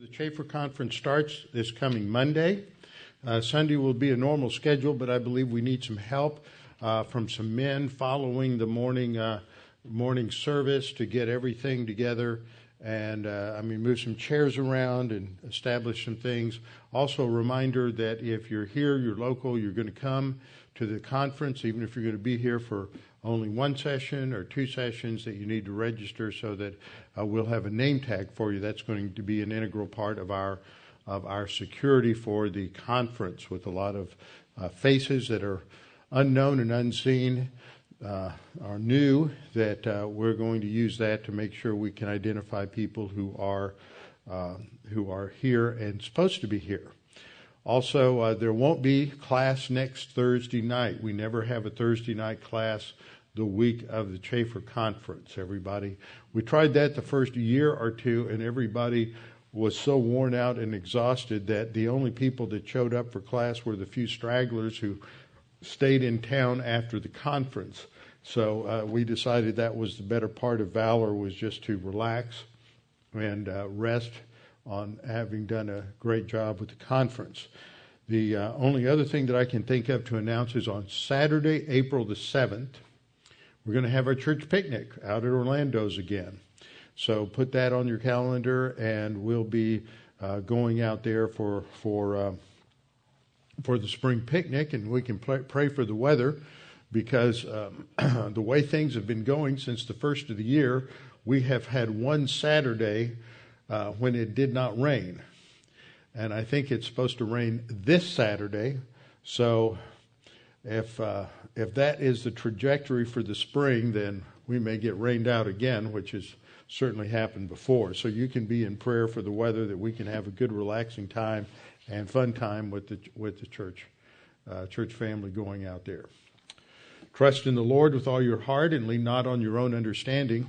The Chafer Conference starts this coming Monday. Uh, Sunday will be a normal schedule, but I believe we need some help uh, from some men following the morning uh, morning service to get everything together and uh, I mean move some chairs around and establish some things. Also, a reminder that if you're here, you're local, you're going to come to the conference, even if you're going to be here for only one session or two sessions, that you need to register so that uh, we'll have a name tag for you. That's going to be an integral part of our of our security for the conference with a lot of uh, faces that are unknown and unseen uh, are new that uh, we're going to use that to make sure we can identify people who are uh, who are here and supposed to be here. Also, uh, there won't be class next Thursday night. We never have a Thursday night class the week of the Chafer conference. Everybody, we tried that the first year or two, and everybody was so worn out and exhausted that the only people that showed up for class were the few stragglers who stayed in town after the conference. So uh, we decided that was the better part of valor was just to relax and uh, rest on having done a great job with the conference. The uh, only other thing that I can think of to announce is on Saturday, April the 7th, we're going to have our church picnic out at Orlando's again. So put that on your calendar, and we'll be uh, going out there for for uh, for the spring picnic, and we can pray, pray for the weather because um, the way things have been going since the first of the year, we have had one Saturday uh, when it did not rain, and I think it's supposed to rain this Saturday. So if uh, if that is the trajectory for the spring, then we may get rained out again, which has certainly happened before. So you can be in prayer for the weather that we can have a good, relaxing time and fun time with the with the church uh, church family going out there. Trust in the Lord with all your heart and lean not on your own understanding.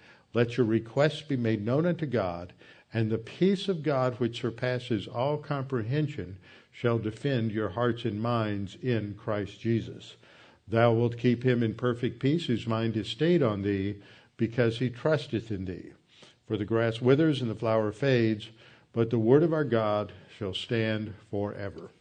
let your requests be made known unto God, and the peace of God, which surpasses all comprehension, shall defend your hearts and minds in Christ Jesus. Thou wilt keep him in perfect peace whose mind is stayed on thee because he trusteth in thee. For the grass withers and the flower fades, but the word of our God shall stand forever.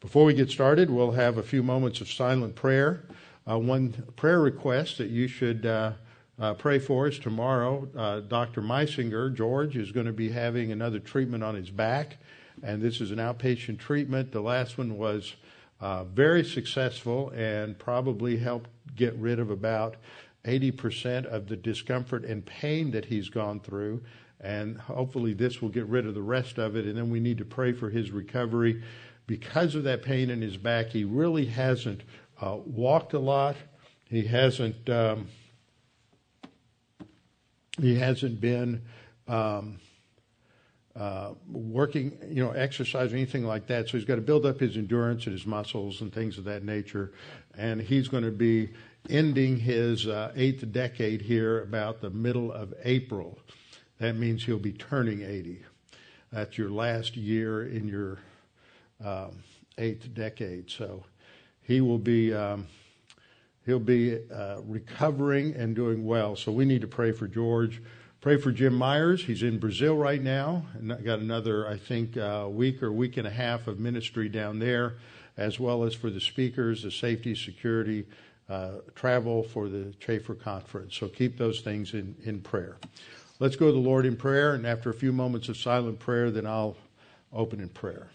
Before we get started, we'll have a few moments of silent prayer. Uh, one prayer request that you should uh, uh, pray for us tomorrow. Uh, Dr. Meisinger, George, is going to be having another treatment on his back, and this is an outpatient treatment. The last one was uh, very successful and probably helped get rid of about 80% of the discomfort and pain that he's gone through. And hopefully, this will get rid of the rest of it. And then we need to pray for his recovery. Because of that pain in his back, he really hasn't uh, walked a lot. He hasn't. Um, he hasn't been um, uh, working, you know, exercise or anything like that. So he's got to build up his endurance and his muscles and things of that nature. And he's going to be ending his uh, eighth decade here about the middle of April. That means he'll be turning 80. That's your last year in your um, eighth decade. So he will be um, he'll be uh, recovering and doing well. So we need to pray for George. Pray for Jim Myers. He's in Brazil right now, and got another, I think, uh, week or week and a half of ministry down there, as well as for the speakers, the safety, security, uh, travel for the Chafer conference. So keep those things in, in prayer. Let's go to the Lord in prayer, and after a few moments of silent prayer, then I'll open in prayer.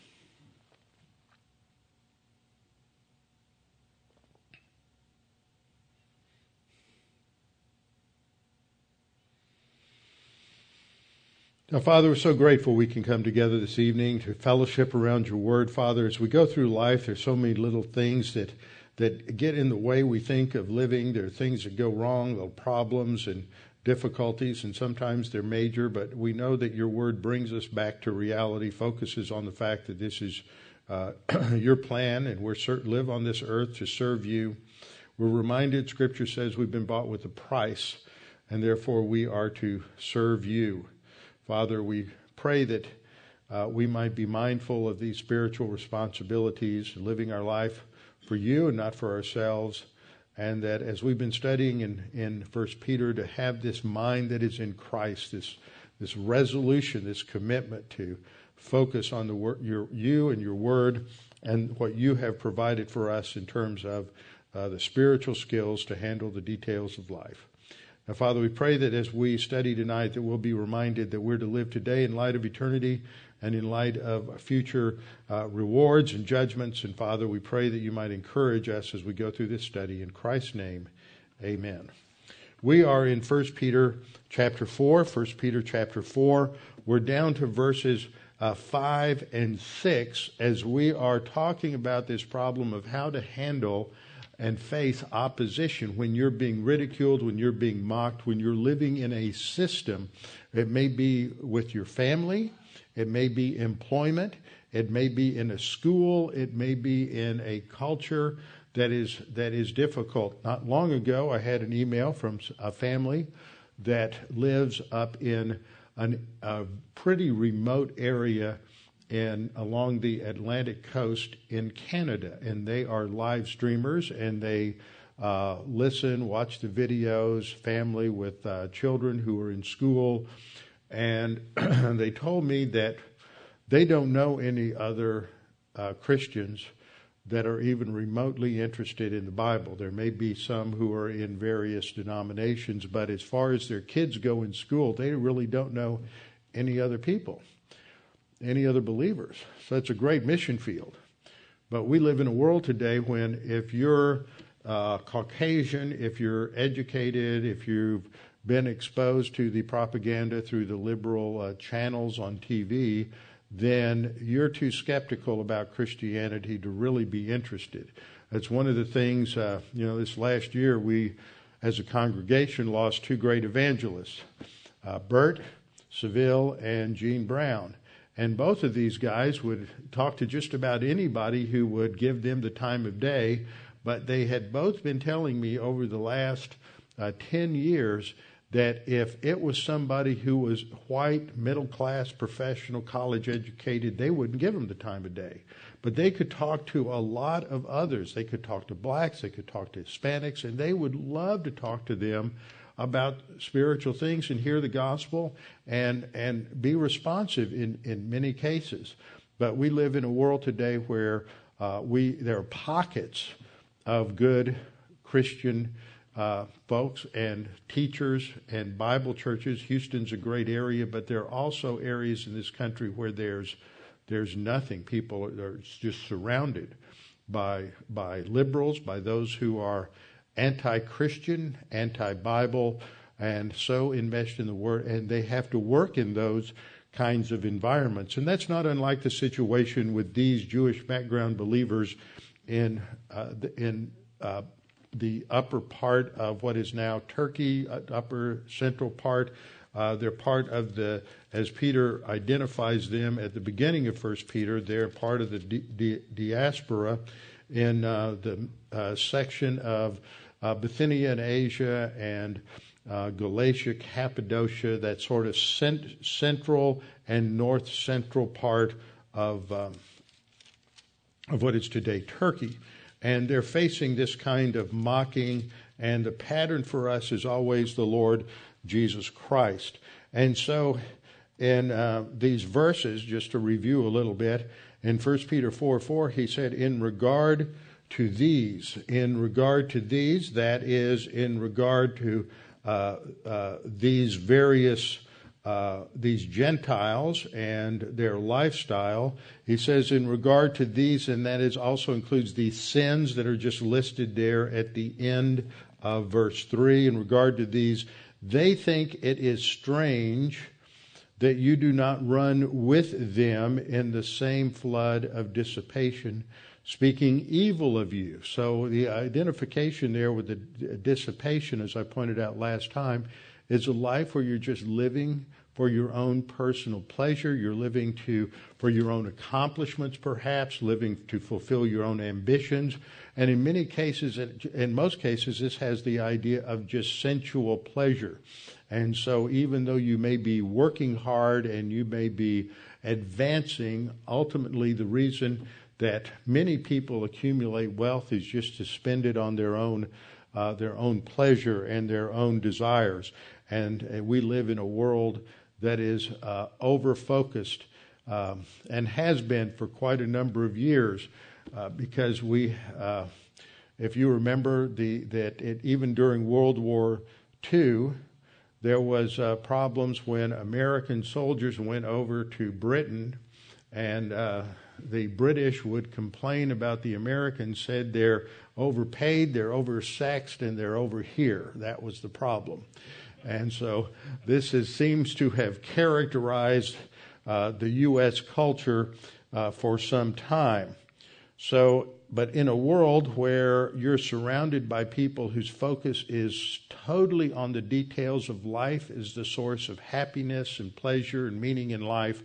Now, Father, we're so grateful we can come together this evening to fellowship around your word. Father, as we go through life, there's so many little things that that get in the way we think of living. There are things that go wrong, little problems, and difficulties, and sometimes they're major, but we know that your word brings us back to reality, focuses on the fact that this is uh, your plan, and we're cert- live on this earth to serve you. We're reminded, Scripture says, we've been bought with a price, and therefore we are to serve you. Father, we pray that uh, we might be mindful of these spiritual responsibilities, living our life for you and not for ourselves. And that as we've been studying in, in 1 Peter, to have this mind that is in Christ, this, this resolution, this commitment to focus on the wor- your, you and your word and what you have provided for us in terms of uh, the spiritual skills to handle the details of life. Now, Father, we pray that as we study tonight, that we'll be reminded that we're to live today in light of eternity and in light of future uh, rewards and judgments. And Father, we pray that you might encourage us as we go through this study. In Christ's name, amen. We are in 1 Peter chapter 4. 1 Peter chapter 4. We're down to verses uh, 5 and 6 as we are talking about this problem of how to handle and face opposition when you're being ridiculed, when you're being mocked, when you're living in a system. It may be with your family, it may be employment. It may be in a school. It may be in a culture that is that is difficult. Not long ago, I had an email from a family that lives up in an, a pretty remote area in along the Atlantic coast in Canada, and they are live streamers and they uh, listen, watch the videos. Family with uh, children who are in school and they told me that they don't know any other uh, Christians that are even remotely interested in the Bible. There may be some who are in various denominations, but as far as their kids go in school, they really don't know any other people, any other believers. So it's a great mission field. But we live in a world today when if you're uh, Caucasian, if you're educated, if you've been exposed to the propaganda through the liberal uh, channels on TV, then you're too skeptical about Christianity to really be interested. That's one of the things, uh, you know, this last year we, as a congregation, lost two great evangelists uh, Bert Seville and Gene Brown. And both of these guys would talk to just about anybody who would give them the time of day, but they had both been telling me over the last uh, 10 years that if it was somebody who was white, middle class, professional, college educated, they wouldn't give them the time of day. But they could talk to a lot of others. They could talk to blacks, they could talk to Hispanics, and they would love to talk to them about spiritual things and hear the gospel and and be responsive in, in many cases. But we live in a world today where uh, we there are pockets of good Christian uh, folks and teachers and Bible churches. Houston's a great area, but there are also areas in this country where there's there's nothing. People are just surrounded by by liberals, by those who are anti-Christian, anti-Bible, and so enmeshed in the word, and they have to work in those kinds of environments. And that's not unlike the situation with these Jewish background believers in uh, in uh, the upper part of what is now Turkey, uh, upper central part. Uh, they're part of the, as Peter identifies them at the beginning of First Peter, they're part of the di- di- diaspora in uh, the uh, section of uh, Bithynia and Asia and uh, Galatia, Cappadocia, that sort of cent- central and north central part of, um, of what is today Turkey and they're facing this kind of mocking. And the pattern for us is always the Lord Jesus Christ. And so, in uh, these verses, just to review a little bit, in 1 Peter 4 4, he said, In regard to these, in regard to these, that is, in regard to uh, uh, these various uh, these Gentiles and their lifestyle. He says, in regard to these, and that is also includes these sins that are just listed there at the end of verse 3. In regard to these, they think it is strange that you do not run with them in the same flood of dissipation, speaking evil of you. So the identification there with the dissipation, as I pointed out last time, is a life where you're just living for your own personal pleasure. You're living to for your own accomplishments, perhaps living to fulfill your own ambitions. And in many cases, in most cases, this has the idea of just sensual pleasure. And so, even though you may be working hard and you may be advancing, ultimately, the reason that many people accumulate wealth is just to spend it on their own, uh, their own pleasure and their own desires. And uh, we live in a world that is uh, over focused um, and has been for quite a number of years uh, because we, uh, if you remember, the, that it, even during World War II, there was uh, problems when American soldiers went over to Britain and the British would complain about the Americans, said they're overpaid, they're oversexed, and they're over here. That was the problem. And so this is, seems to have characterized uh, the U.S. culture uh, for some time. So, but in a world where you're surrounded by people whose focus is totally on the details of life as the source of happiness and pleasure and meaning in life,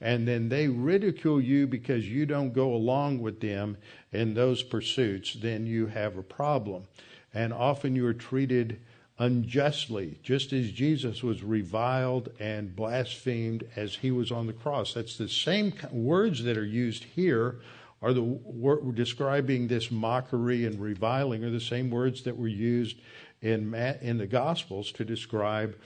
and then they ridicule you because you don't go along with them in those pursuits, then you have a problem. And often you are treated unjustly, just as Jesus was reviled and blasphemed as he was on the cross. That's the same words that are used here are the word describing this mockery and reviling are the same words that were used in in the gospels to describe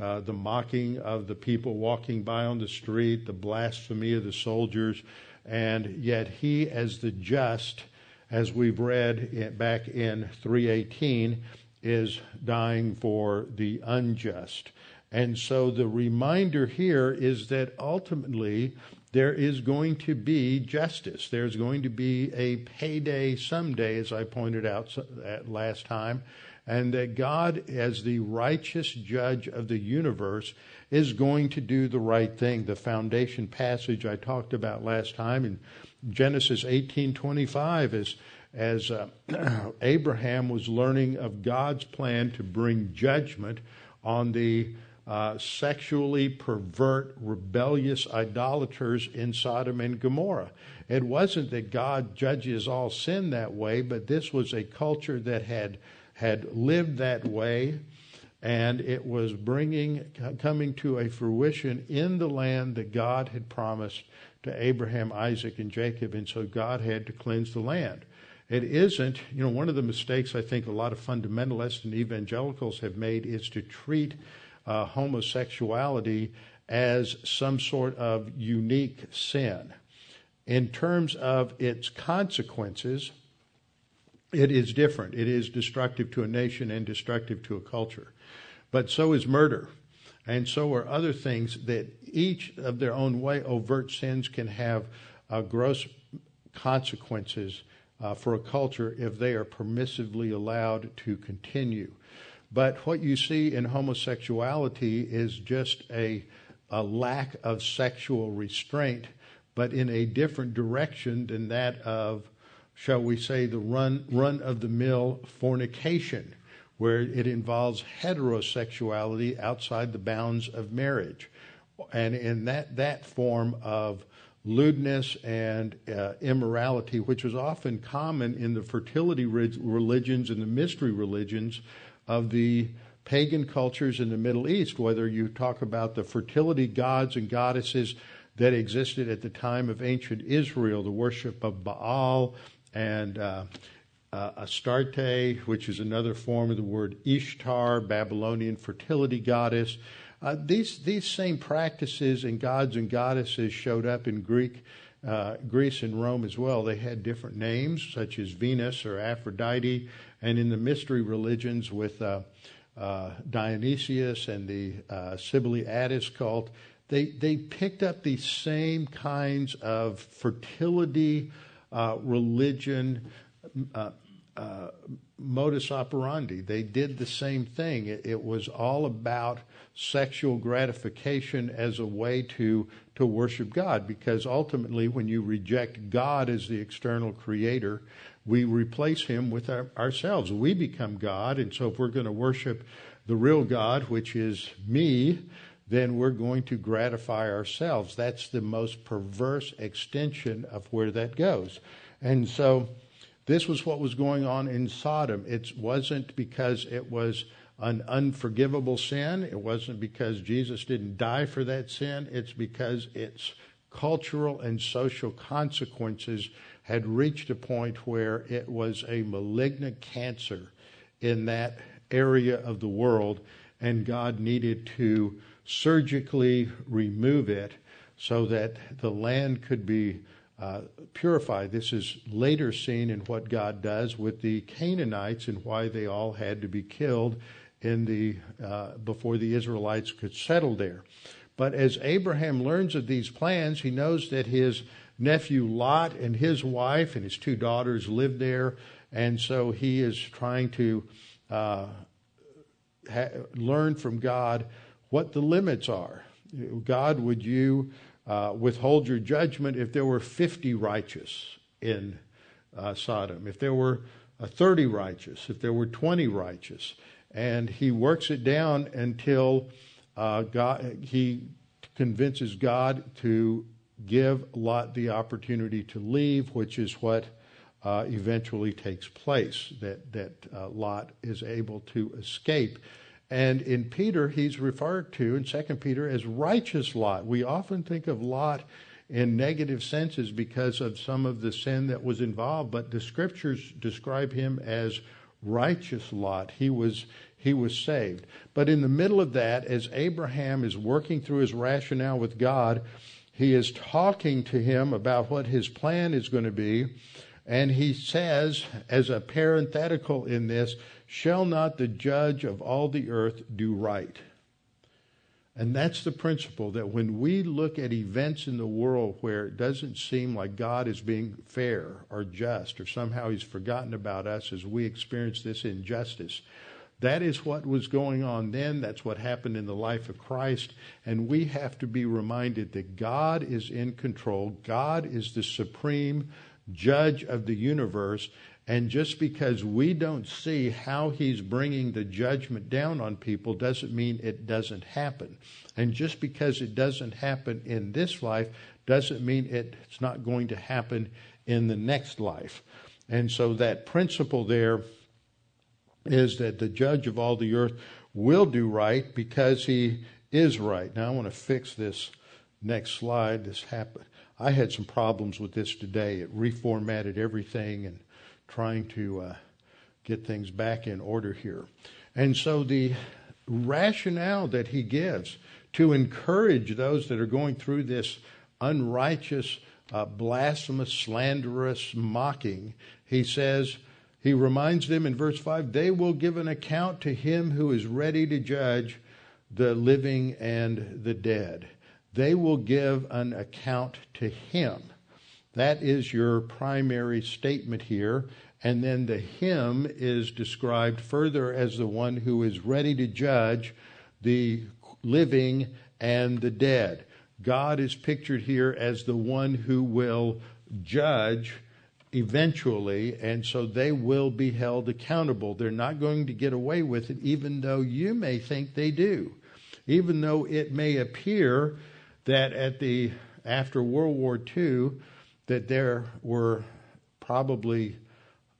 uh, the mocking of the people walking by on the street, the blasphemy of the soldiers, and yet he as the just as we've read back in 318 is dying for the unjust. And so the reminder here is that ultimately there is going to be justice. There's going to be a payday someday, as I pointed out last time, and that God, as the righteous judge of the universe, is going to do the right thing. The foundation passage I talked about last time in Genesis 18:25 is as uh, Abraham was learning of God's plan to bring judgment on the uh, sexually pervert, rebellious idolaters in Sodom and Gomorrah. It wasn't that God judges all sin that way, but this was a culture that had had lived that way, and it was bringing coming to a fruition in the land that God had promised to Abraham, Isaac, and Jacob, and so God had to cleanse the land. It isn't, you know, one of the mistakes I think a lot of fundamentalists and evangelicals have made is to treat uh, homosexuality as some sort of unique sin. In terms of its consequences, it is different. It is destructive to a nation and destructive to a culture. But so is murder. And so are other things that each of their own way, overt sins can have uh, gross consequences uh, for a culture if they are permissively allowed to continue. But what you see in homosexuality is just a, a lack of sexual restraint, but in a different direction than that of, shall we say, the run, run of the mill fornication, where it involves heterosexuality outside the bounds of marriage. And in that, that form of lewdness and uh, immorality, which was often common in the fertility religions and the mystery religions of the pagan cultures in the Middle East, whether you talk about the fertility gods and goddesses that existed at the time of ancient Israel, the worship of Baal and uh, uh, Astarte, which is another form of the word Ishtar, Babylonian fertility goddess. Uh, these these same practices and gods and goddesses showed up in Greek, uh, Greece and Rome as well. They had different names such as Venus or Aphrodite, and in the mystery religions with uh, uh Dionysius and the uh, Cybele Attis cult, they they picked up these same kinds of fertility uh, religion uh, modus operandi. They did the same thing. It, it, was all about sexual gratification as a way to to worship God. Because ultimately, when you reject God as the external creator, we replace Him with our, ourselves. We become God, and so if we're going to worship the real God, which is me, then we're going to gratify ourselves. That's the most perverse extension of where that goes. And so this was what was going on in Sodom. It wasn't because it was an unforgivable sin. It wasn't because Jesus didn't die for that sin. It's because its cultural and social consequences had reached a point where it was a malignant cancer in that area of the world, and God needed to surgically remove it so that the land could be uh, purified. This is later seen in what God does with the Canaanites and why they all had to be killed in the uh, before the Israelites could settle there. But as Abraham learns of these plans, he knows that his nephew Lot and his wife and his two daughters live there, and so he is trying to uh, ha- learn from God what the limits are. God, would you uh, withhold your judgment if there were 50 righteous in uh, Sodom, if there were uh, 30 righteous, if there were 20 righteous? And he works it down until uh, God, he convinces God to give Lot the opportunity to leave, which is what uh, eventually takes place, that, that uh, Lot is able to escape. And in Peter, he's referred to in 2 Peter as righteous Lot. We often think of Lot in negative senses because of some of the sin that was involved, but the scriptures describe him as righteous Lot. He was he was saved. But in the middle of that, as Abraham is working through his rationale with God, he is talking to him about what his plan is going to be. And he says, as a parenthetical in this, shall not the judge of all the earth do right? And that's the principle that when we look at events in the world where it doesn't seem like God is being fair or just, or somehow he's forgotten about us as we experience this injustice, that is what was going on then. That's what happened in the life of Christ. And we have to be reminded that God is in control. God is the supreme judge of the universe. And just because we don't see how he's bringing the judgment down on people doesn't mean it doesn't happen. And just because it doesn't happen in this life doesn't mean it's not going to happen in the next life. And so that principle there is that the judge of all the earth will do right because he is right. Now I want to fix this next slide. This happened. I had some problems with this today. It reformatted everything and trying to uh, get things back in order here. And so the rationale that he gives to encourage those that are going through this unrighteous, uh, blasphemous, slanderous mocking, he says, he reminds them in verse 5 they will give an account to him who is ready to judge the living and the dead. They will give an account to him. That is your primary statement here. And then the him is described further as the one who is ready to judge the living and the dead. God is pictured here as the one who will judge eventually, and so they will be held accountable. They're not going to get away with it, even though you may think they do. Even though it may appear that at the after World War II, that there were probably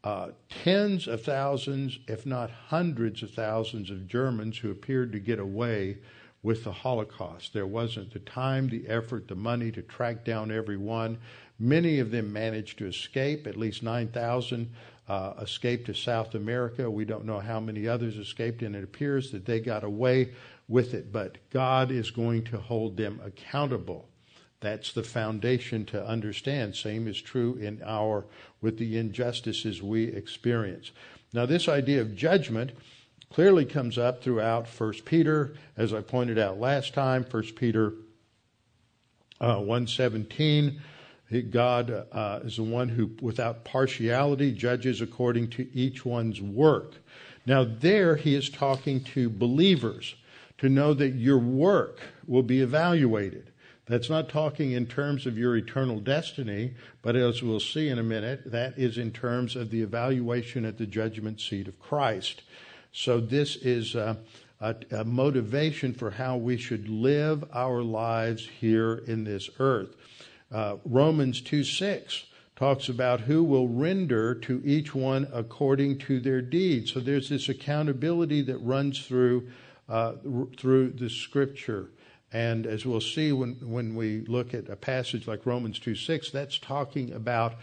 uh, tens of thousands, if not hundreds of thousands, of Germans who appeared to get away with the Holocaust. There wasn't the time, the effort, the money to track down everyone. Many of them managed to escape. At least 9,000 uh, escaped to South America. We don't know how many others escaped, and it appears that they got away with it. But God is going to hold them accountable. That's the foundation to understand. Same is true in our with the injustices we experience. Now, this idea of judgment clearly comes up throughout 1 Peter, as I pointed out last time. 1 Peter uh, 117 God uh, is the one who, without partiality, judges according to each one's work. Now, there he is talking to believers to know that your work will be evaluated. That's not talking in terms of your eternal destiny, but as we'll see in a minute, that is in terms of the evaluation at the judgment seat of Christ. So, this is uh, a, a motivation for how we should live our lives here in this earth. Uh, Romans 2 6 talks about who will render to each one according to their deeds. So there's this accountability that runs through uh, through the scripture. And as we'll see when, when we look at a passage like Romans 2 6, that's talking about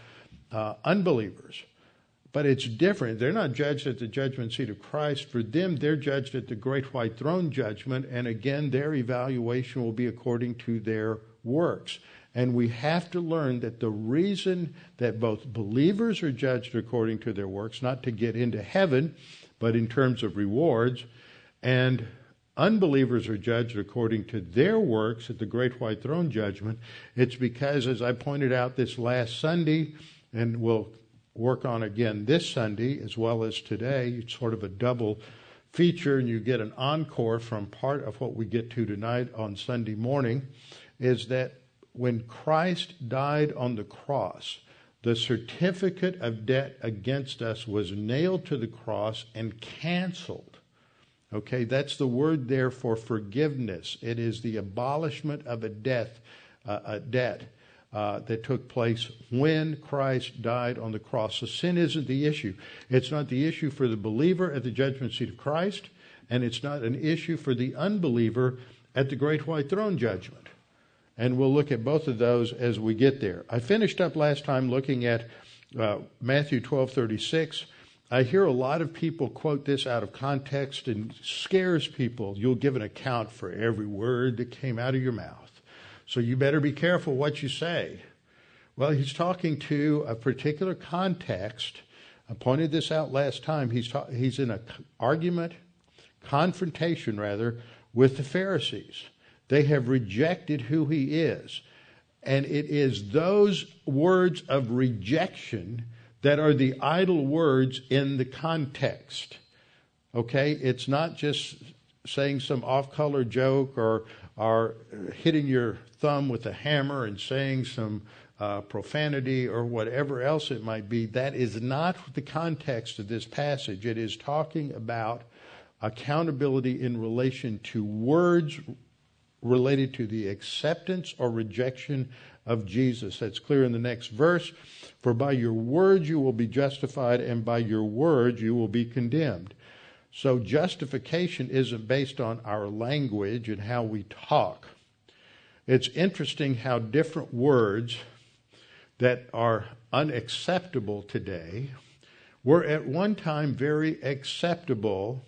uh, unbelievers. But it's different. They're not judged at the judgment seat of Christ. For them, they're judged at the great white throne judgment. And again, their evaluation will be according to their works. And we have to learn that the reason that both believers are judged according to their works, not to get into heaven, but in terms of rewards, and unbelievers are judged according to their works at the great white throne judgment, it's because, as I pointed out this last Sunday, and we'll work on again this Sunday as well as today, it's sort of a double feature, and you get an encore from part of what we get to tonight on Sunday morning, is that when Christ died on the cross, the certificate of debt against us was nailed to the cross and canceled. Okay, that's the word there for forgiveness. It is the abolishment of a death, uh, a debt uh, that took place when Christ died on the cross. So sin isn't the issue. It's not the issue for the believer at the judgment seat of Christ, and it's not an issue for the unbeliever at the great white throne judgment and we'll look at both of those as we get there. I finished up last time looking at uh, Matthew 12:36. I hear a lot of people quote this out of context and scares people. You'll give an account for every word that came out of your mouth. So you better be careful what you say. Well, he's talking to a particular context. I pointed this out last time. He's ta- he's in an argument, confrontation rather, with the Pharisees. They have rejected who he is. And it is those words of rejection that are the idle words in the context. Okay? It's not just saying some off color joke or, or hitting your thumb with a hammer and saying some uh, profanity or whatever else it might be. That is not the context of this passage. It is talking about accountability in relation to words related to the acceptance or rejection of Jesus. That's clear in the next verse. For by your words you will be justified, and by your words you will be condemned. So justification isn't based on our language and how we talk. It's interesting how different words that are unacceptable today were at one time very acceptable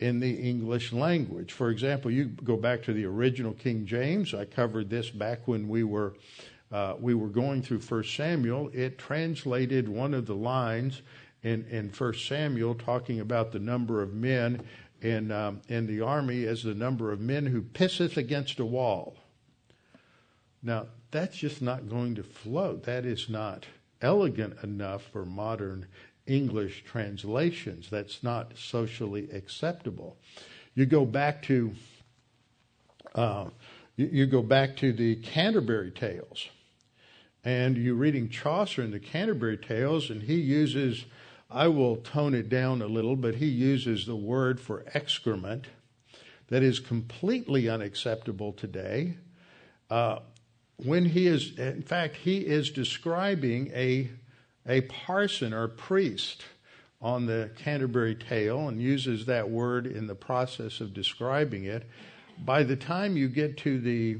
in the English language. For example, you go back to the original King James. I covered this back when we were uh, we were going through First Samuel. It translated one of the lines in in First Samuel talking about the number of men in um, in the army as the number of men who pisseth against a wall. Now that's just not going to float. That is not elegant enough for modern English translations. That's not socially acceptable. You go back to uh, you, go back to the Canterbury Tales, and you're reading Chaucer in the Canterbury Tales, and he uses I will tone it down a little, but he uses the word for excrement that is completely unacceptable today. Uh, when he is, in fact, he is describing a a parson or priest on the Canterbury Tale and uses that word in the process of describing it. By the time you get to the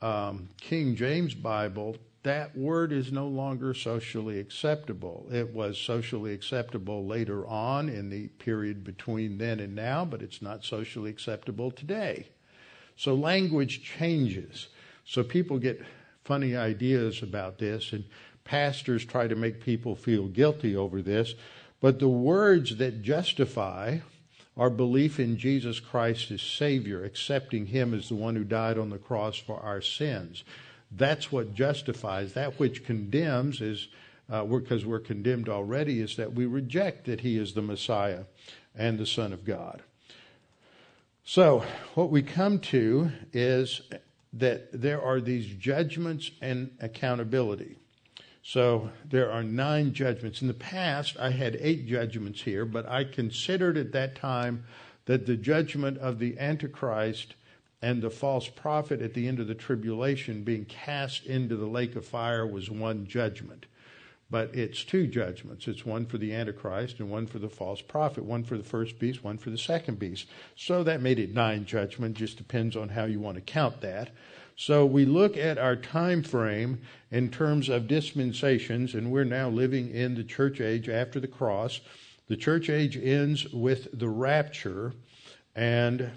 um, King James Bible, that word is no longer socially acceptable. It was socially acceptable later on in the period between then and now, but it's not socially acceptable today. So language changes. So people get funny ideas about this. And pastors try to make people feel guilty over this, but the words that justify our belief in Jesus Christ as Savior, accepting Him as the one who died on the cross for our sins. That's what justifies. That which condemns is, because uh, we're, we're condemned already, is that we reject that He is the Messiah and the Son of God. So, what we come to is that there are these judgments and accountability. So there are nine judgments. In the past, I had eight judgments here, but I considered at that time that the judgment of the Antichrist and the false prophet at the end of the tribulation being cast into the lake of fire was one judgment. But it's two judgments. It's one for the Antichrist and one for the false prophet, one for the first beast, one for the second beast. So that made it nine judgments, just depends on how you want to count that. So we look at our time frame in terms of dispensations, and we're now living in the church age after the cross. The church age ends with the rapture, and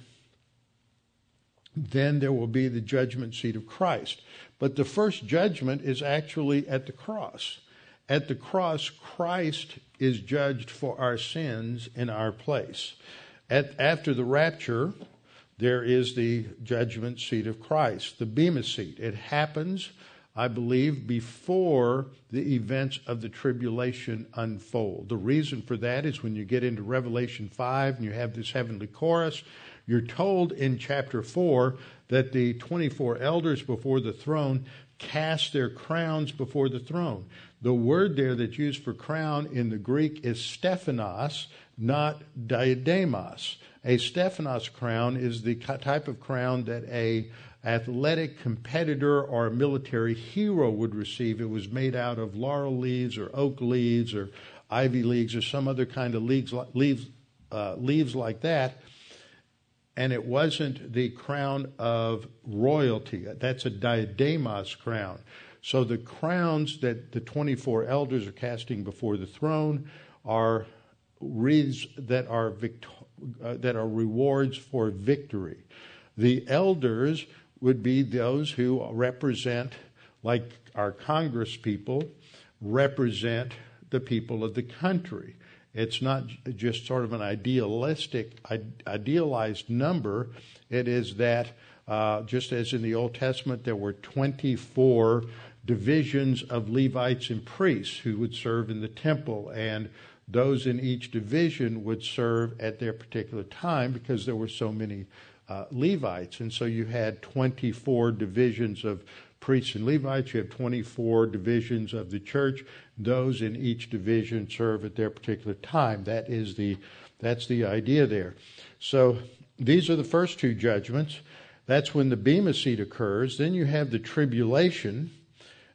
then there will be the judgment seat of Christ. But the first judgment is actually at the cross. At the cross, Christ is judged for our sins in our place. At, after the rapture, there is the judgment seat of Christ, the Bema seat. It happens, I believe, before the events of the tribulation unfold. The reason for that is when you get into Revelation 5 and you have this heavenly chorus, you're told in chapter 4 that the 24 elders before the throne cast their crowns before the throne. The word there that's used for crown in the Greek is stephanos, not diademos. A stephanos crown is the type of crown that a athletic competitor or a military hero would receive. It was made out of laurel leaves or oak leaves or ivy leaves or some other kind of leaves, leaves, uh, leaves like that. And it wasn't the crown of royalty. That's a diademos crown. So the crowns that the 24 elders are casting before the throne are wreaths that are victor- uh, that are rewards for victory. The elders would be those who represent, like our Congress people, represent the people of the country. It's not just sort of an idealistic, idealized number. It is that, uh, just as in the Old Testament, there were 24 divisions of Levites and priests who would serve in the temple, and those in each division would serve at their particular time because there were so many uh, Levites. And so you had 24 divisions of priests and Levites, you have 24 divisions of the church. Those in each division serve at their particular time. That is the that's the idea there. So these are the first two judgments. That's when the Bema seat occurs. Then you have the tribulation,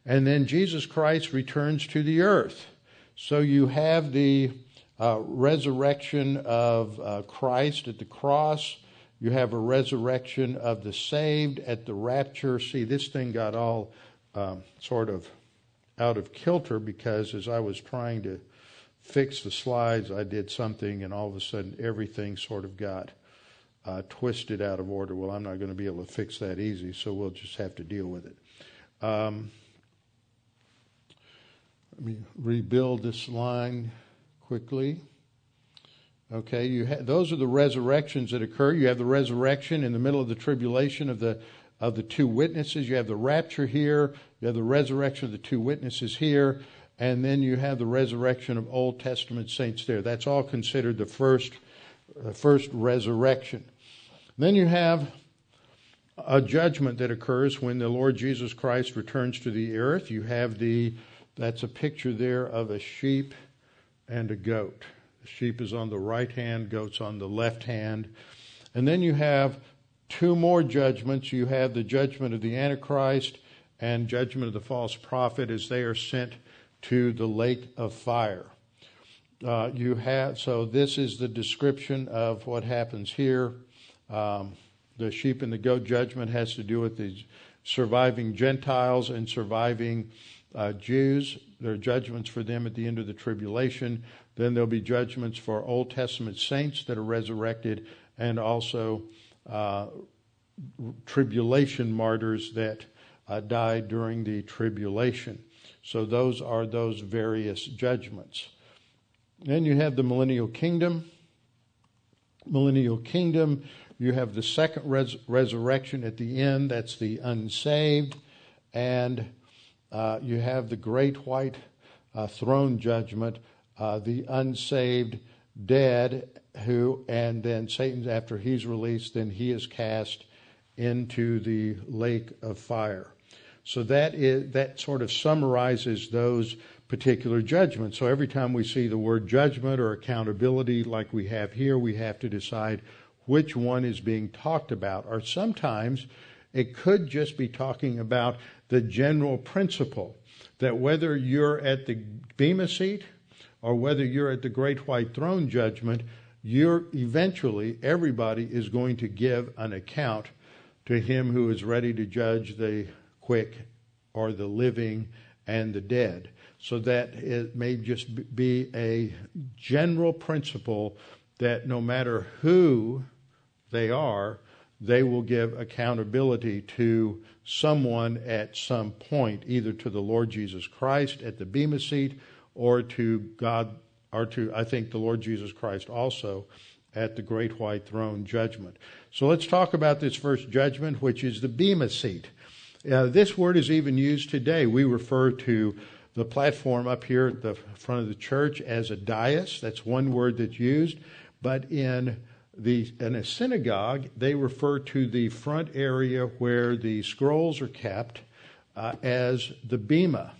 and then Jesus Christ returns to the earth. So you have the uh, resurrection of uh, Christ at the cross. You have a resurrection of the saved at the rapture. See, this thing got all um, sort of out of kilter because as I was trying to fix the slides, I did something, and all of a sudden everything sort of got uh, twisted out of order. Well, I'm not going to be able to fix that easy, so we'll just have to deal with it. Um, let me rebuild this line quickly. Okay, you ha- those are the resurrections that occur. You have the resurrection in the middle of the tribulation of the of the two witnesses. You have the rapture here. You have the resurrection of the two witnesses here, and then you have the resurrection of Old Testament saints there. That's all considered the first first resurrection. Then you have a judgment that occurs when the Lord Jesus Christ returns to the earth. You have the that's a picture there of a sheep and a goat. The sheep is on the right hand, goat's on the left hand. And then you have two more judgments. You have the judgment of the Antichrist and judgment of the false prophet as they are sent to the lake of fire. Uh, you have so this is the description of what happens here. Um, the sheep and the goat judgment has to do with the surviving Gentiles and surviving uh, Jews. There are judgments for them at the end of the tribulation. Then there'll be judgments for Old Testament saints that are resurrected, and also uh, tribulation martyrs that uh, died during the tribulation. So those are those various judgments. Then you have the millennial kingdom. Millennial kingdom, you have the second res- resurrection at the end, that's the unsaved. And uh, you have the great white uh, throne judgment, uh, the unsaved dead, who, and then Satan, after he's released, then he is cast into the lake of fire. So that is that sort of summarizes those particular judgments. So every time we see the word judgment or accountability, like we have here, we have to decide which one is being talked about, or sometimes it could just be talking about the general principle that whether you're at the Bema seat or whether you're at the great white throne judgment, you're eventually everybody is going to give an account to him who is ready to judge the quick or the living and the dead. So that it may just be a general principle that no matter who they are, they will give accountability to someone at some point, either to the Lord Jesus Christ at the Bema seat or to God, or to, I think, the Lord Jesus Christ also at the great white throne judgment. So let's talk about this first judgment, which is the Bema seat. Uh, this word is even used today. We refer to the platform up here at the front of the church as a dais. That's one word that's used. But in the in a synagogue, they refer to the front area where the scrolls are kept uh, as the bema.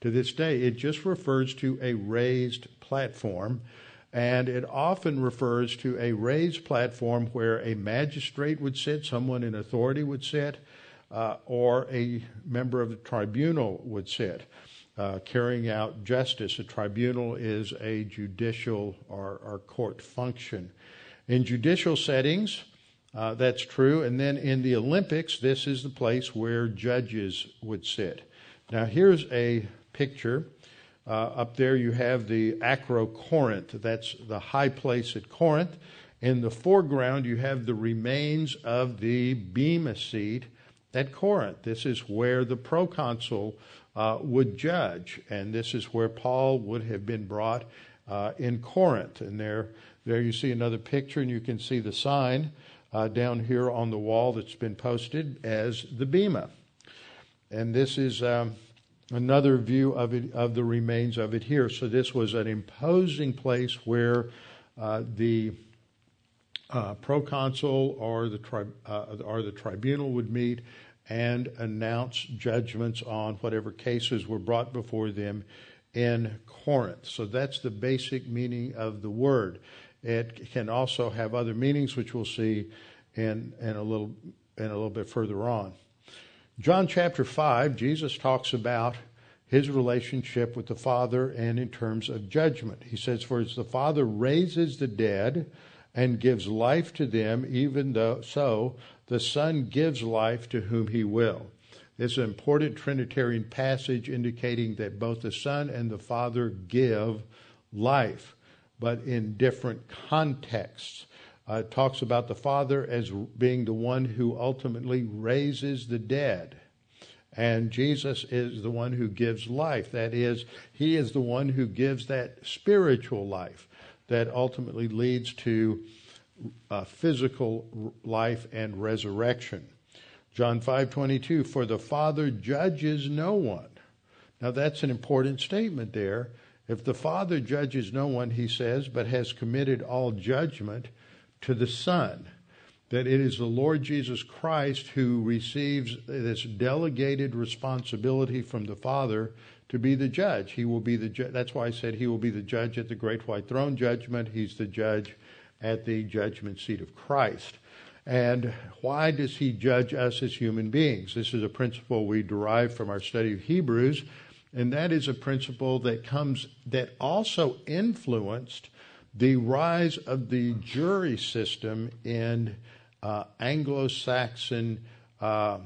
To this day, it just refers to a raised platform, and it often refers to a raised platform where a magistrate would sit, someone in authority would sit, uh, or a member of the tribunal would sit. Uh, carrying out justice. A tribunal is a judicial or, or court function. In judicial settings, uh, that's true. And then in the Olympics, this is the place where judges would sit. Now, here's a picture. Uh, up there, you have the Acrocorinth. That's the high place at Corinth. In the foreground, you have the remains of the Bema seat at Corinth. This is where the proconsul uh, would judge, and this is where Paul would have been brought uh, in Corinth. And there, there you see another picture, and you can see the sign uh, down here on the wall that's been posted as the Bema. And this is um, another view of it, of the remains of it here. So this was an imposing place where uh, the uh, proconsul or the tri- uh, or the tribunal would meet and announce judgments on whatever cases were brought before them in Corinth. So that's the basic meaning of the word. It can also have other meanings, which we'll see in, in a little in a little bit further on. John chapter five, Jesus talks about his relationship with the Father and in terms of judgment. He says, For as the Father raises the dead and gives life to them, even though so the Son gives life to whom he will. It's an important Trinitarian passage indicating that both the Son and the Father give life, but in different contexts. Uh, talks about the Father as being the one who ultimately raises the dead. And Jesus is the one who gives life. That is, He is the one who gives that spiritual life that ultimately leads to uh, physical life and resurrection. John 5:22 for the father judges no one. Now that's an important statement there. If the father judges no one he says but has committed all judgment to the son that it is the Lord Jesus Christ who receives this delegated responsibility from the Father to be the judge. He will be the ju- that's why I said he will be the judge at the great white throne judgment. He's the judge at the judgment seat of Christ. And why does he judge us as human beings? This is a principle we derive from our study of Hebrews, and that is a principle that comes that also influenced the rise of the jury system in uh, Anglo-Saxon uh,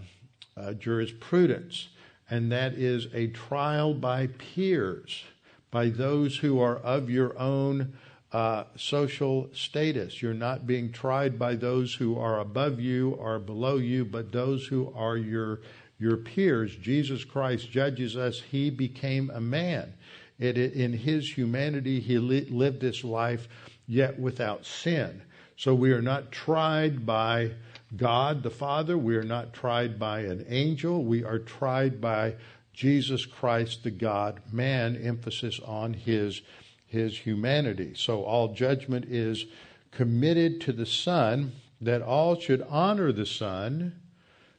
uh, jurisprudence, and that is a trial by peers, by those who are of your own uh, social status. You're not being tried by those who are above you or below you, but those who are your your peers. Jesus Christ judges us. He became a man. It, in his humanity, he li- lived this life yet without sin. So we are not tried by God the Father. We are not tried by an angel. We are tried by Jesus Christ the God man, emphasis on his his humanity. So all judgment is committed to the Son, that all should honor the Son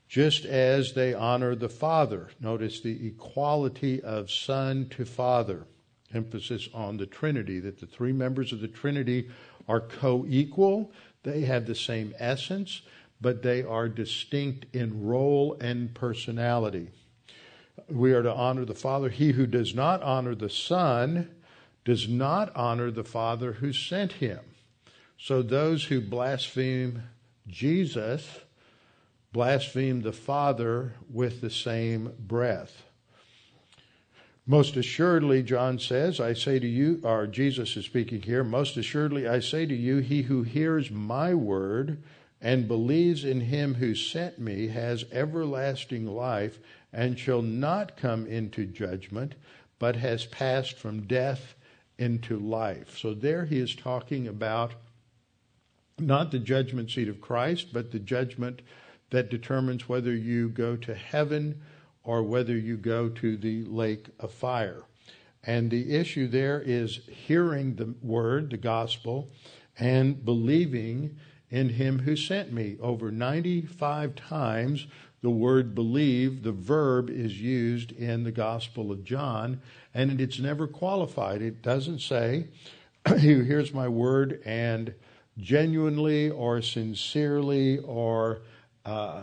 just as they honor the Father. Notice the equality of Son to Father. Emphasis on the Trinity, that the three members of the Trinity are co equal, They have the same essence, but they are distinct in role and personality. We are to honor the Father. He who does not honor the Son does not honor the Father who sent him. So those who blaspheme Jesus blaspheme the Father with the same breath. Most assuredly, John says, I say to you, or Jesus is speaking here, most assuredly I say to you, he who hears my word and believes in him who sent me has everlasting life and shall not come into judgment, but has passed from death into life. So there he is talking about not the judgment seat of Christ, but the judgment that determines whether you go to heaven or whether you go to the lake of fire. And the issue there is hearing the word, the gospel, and believing in him who sent me. Over 95 times the word believe, the verb is used in the Gospel of John, and it's never qualified. It doesn't say, He hears my word and genuinely or sincerely or uh,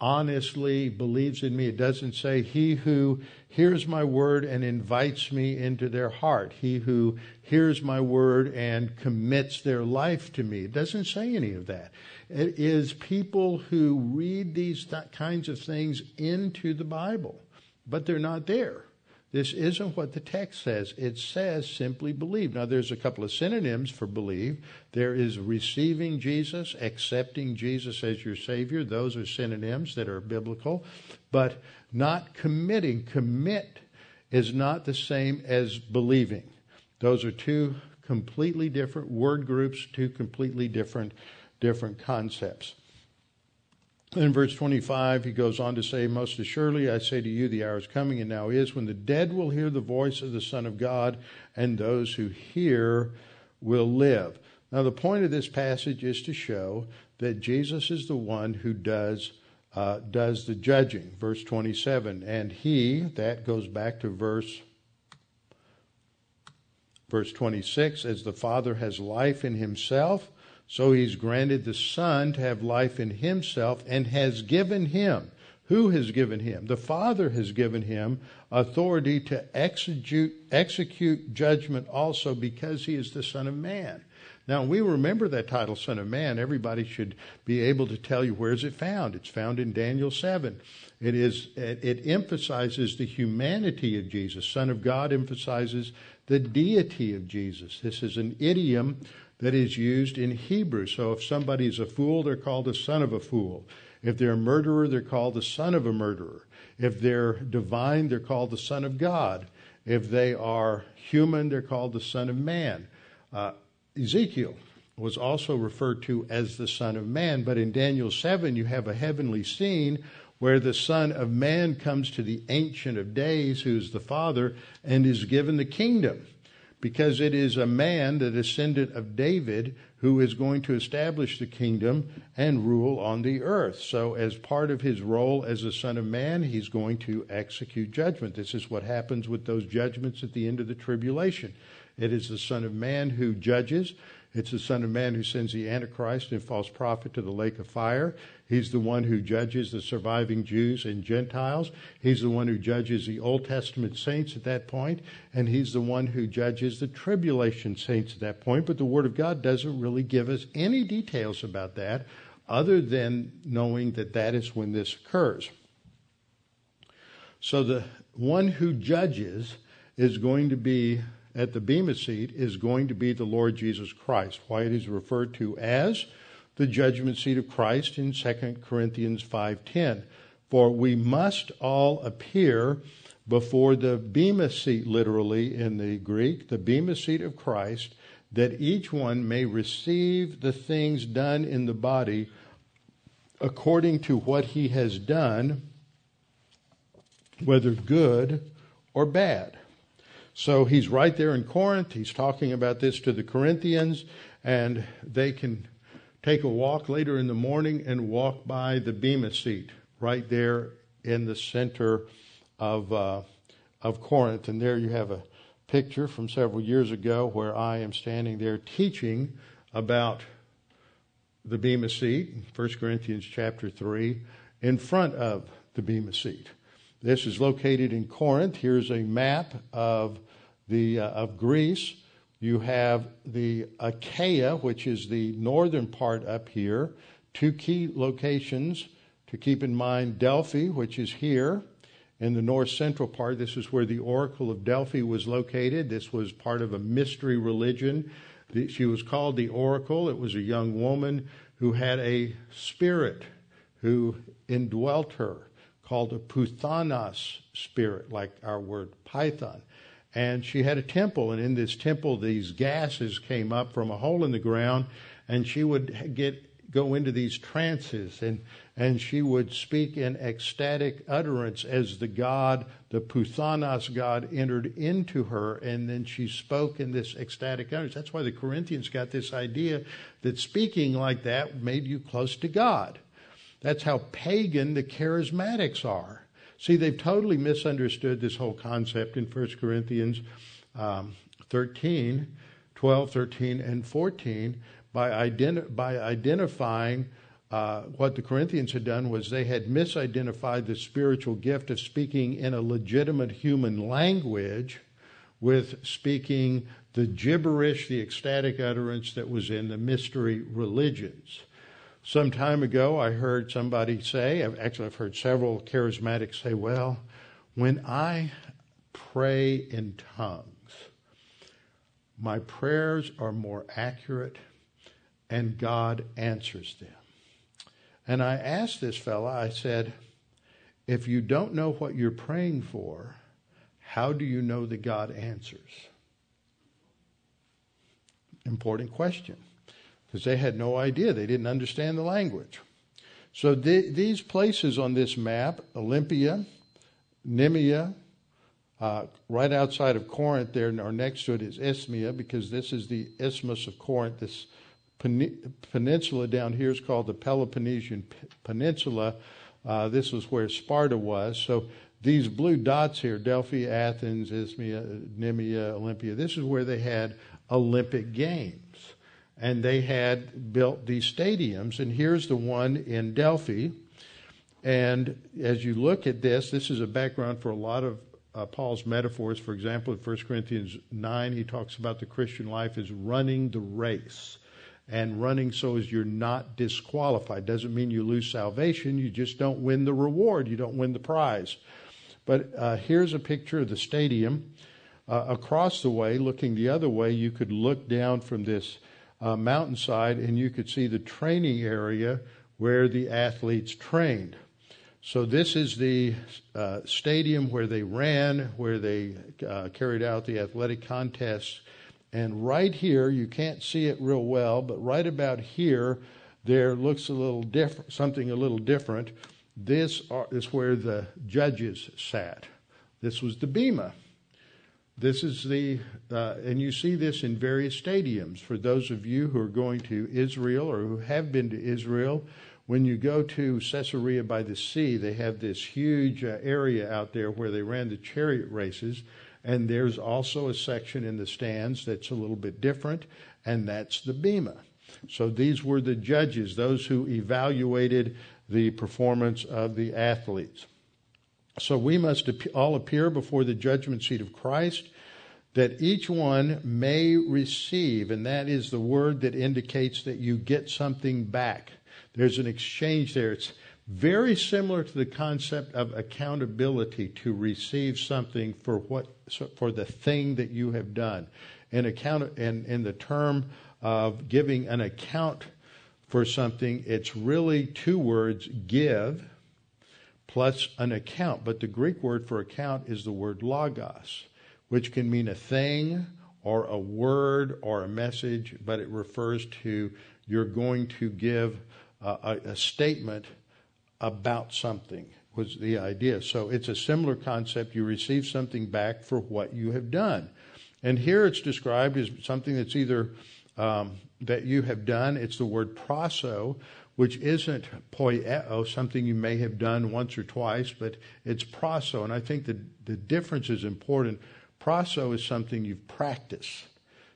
honestly believes in me. It doesn't say, He who hears my word and invites me into their heart. He who hears my word and commits their life to me. It doesn't say any of that. It is people who read these th- kinds of things into the Bible, but they're not there. This isn't what the text says. It says simply believe. Now, there's a couple of synonyms for believe. There is receiving Jesus, accepting Jesus as your Savior. Those are synonyms that are biblical. But not committing. Commit is not the same as believing. Those are two completely different word groups, two completely different, different concepts. In verse 25, he goes on to say, Most assuredly I say to you, the hour is coming and now is when the dead will hear the voice of the Son of God, and those who hear will live. Now, the point of this passage is to show that Jesus is the one who does, uh, does the judging. Verse 27, and he, that goes back to verse Verse 26 As the Father has life in himself, so he's granted the Son to have life in himself and has given him. Who has given him? The Father has given him authority to execute, execute judgment also because he is the Son of Man. Now, we remember that title, Son of Man. Everybody should be able to tell you where is it found. It's found in Daniel 7. It is it, it emphasizes the humanity of Jesus. Son of God emphasizes the deity of Jesus. This is an idiom that is used in Hebrew. So if somebody is a fool, they're called a son of a fool. If they're a murderer, they're called the son of a murderer. If they're divine, they're called the son of God. If they are human, they're called the son of man. Uh, Ezekiel was also referred to as the son of man, but in Daniel 7, you have a heavenly scene where the Son of Man comes to the Ancient of Days, who's the Father, and is given the kingdom because it is a man, the descendant of David, who is going to establish the kingdom and rule on the earth. So, as part of his role as the Son of Man, he's going to execute judgment. This is what happens with those judgments at the end of the tribulation. It is the Son of Man who judges. It's the Son of Man who sends the Antichrist and false prophet to the lake of fire. He's the one who judges the surviving Jews and Gentiles. He's the one who judges the Old Testament saints at that point, and he's the one who judges the tribulation saints at that point. But the Word of God doesn't really give us any details about that other than knowing that that is when this occurs. So the one who judges is going to be at the Bema seat is going to be the Lord Jesus Christ. Why it is referred to as the judgment seat of Christ in 2 Corinthians 5:10. For we must all appear before the Bema seat, literally in the Greek, the Bema seat of Christ, that each one may receive the things done in the body according to what he has done, whether good or bad. So he's right there in Corinth. He's talking about this to the Corinthians, and they can take a walk later in the morning and walk by the Bema seat right there in the center of, uh, of Corinth. And there you have a picture from several years ago where I am standing there teaching about the Bema seat, 1 Corinthians chapter 3, in front of the Bema seat. This is located in Corinth. Here's a map of the uh, of Greece. You have the Achaia, which is the northern part up here. Two key locations to keep in mind Delphi, which is here in the north central part. This is where the Oracle of Delphi was located. This was part of a mystery religion. She was called the Oracle. It was a young woman who had a spirit who indwelt her, called a Puthanas spirit, like our word python. And she had a temple, and in this temple, these gases came up from a hole in the ground, and she would get go into these trances and and she would speak in ecstatic utterance as the god the puthanas god entered into her and then she spoke in this ecstatic utterance. That's why the corinthians got this idea that speaking like that made you close to god. That's how pagan the charismatics are see they've totally misunderstood this whole concept in 1 corinthians um, 13 12 13 and 14 by, identi- by identifying uh, what the Corinthians had done was they had misidentified the spiritual gift of speaking in a legitimate human language with speaking the gibberish, the ecstatic utterance that was in the mystery religions. Some time ago, I heard somebody say, actually, I've heard several charismatics say, well, when I pray in tongues, my prayers are more accurate and God answers them. And I asked this fella, I said, if you don't know what you're praying for, how do you know that God answers? Important question, because they had no idea. They didn't understand the language. So th- these places on this map, Olympia, Nemea, uh, right outside of Corinth there, or next to it is Isthmia, because this is the Isthmus of Corinth, this peninsula down here is called the Peloponnesian Peninsula. Uh, this was where Sparta was. So these blue dots here, Delphi, Athens, Isthmia, Nemea, Olympia, this is where they had Olympic Games. And they had built these stadiums. And here's the one in Delphi. And as you look at this, this is a background for a lot of uh, Paul's metaphors. For example, in 1 Corinthians 9, he talks about the Christian life as running the race and running so as you're not disqualified. Doesn't mean you lose salvation, you just don't win the reward, you don't win the prize. But uh, here's a picture of the stadium. Uh, across the way, looking the other way, you could look down from this uh, mountainside and you could see the training area where the athletes trained. So, this is the uh, stadium where they ran, where they uh, carried out the athletic contests and right here, you can't see it real well, but right about here, there looks a little different, something a little different. This is where the judges sat. This was the Bema. This is the, uh, and you see this in various stadiums. For those of you who are going to Israel or who have been to Israel, when you go to Caesarea by the sea, they have this huge uh, area out there where they ran the chariot races. And there's also a section in the stands that's a little bit different, and that's the Bema. So these were the judges, those who evaluated the performance of the athletes. So we must all appear before the judgment seat of Christ that each one may receive, and that is the word that indicates that you get something back. There's an exchange there. It's very similar to the concept of accountability to receive something for what for the thing that you have done. In account in, in the term of giving an account for something, it's really two words, give plus an account. But the Greek word for account is the word logos, which can mean a thing or a word or a message, but it refers to you're going to give a, a, a statement about something was the idea. So it's a similar concept. You receive something back for what you have done. And here it's described as something that's either um, that you have done, it's the word prasso, which isn't poieo, something you may have done once or twice, but it's prasso. And I think the, the difference is important. Prasso is something you've practiced.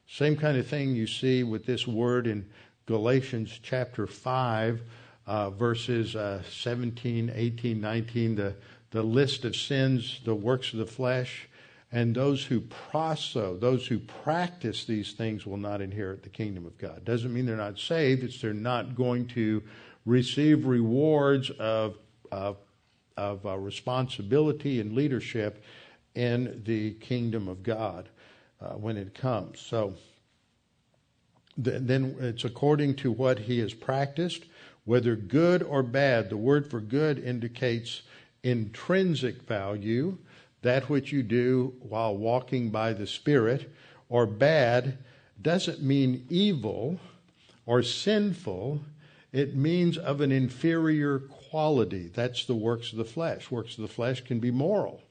Same kind of thing you see with this word in Galatians chapter 5, uh, verses uh, 17, 18, 19, the, the list of sins, the works of the flesh, and those who prasso, those who practice these things will not inherit the kingdom of God. Doesn't mean they're not saved, it's they're not going to receive rewards of, of, of uh, responsibility and leadership in the kingdom of God uh, when it comes. So th- then it's according to what he has practiced, whether good or bad. The word for good indicates intrinsic value, that which you do while walking by the Spirit, or bad doesn't mean evil or sinful. It means of an inferior quality. That's the works of the flesh. Works of the flesh can be moral.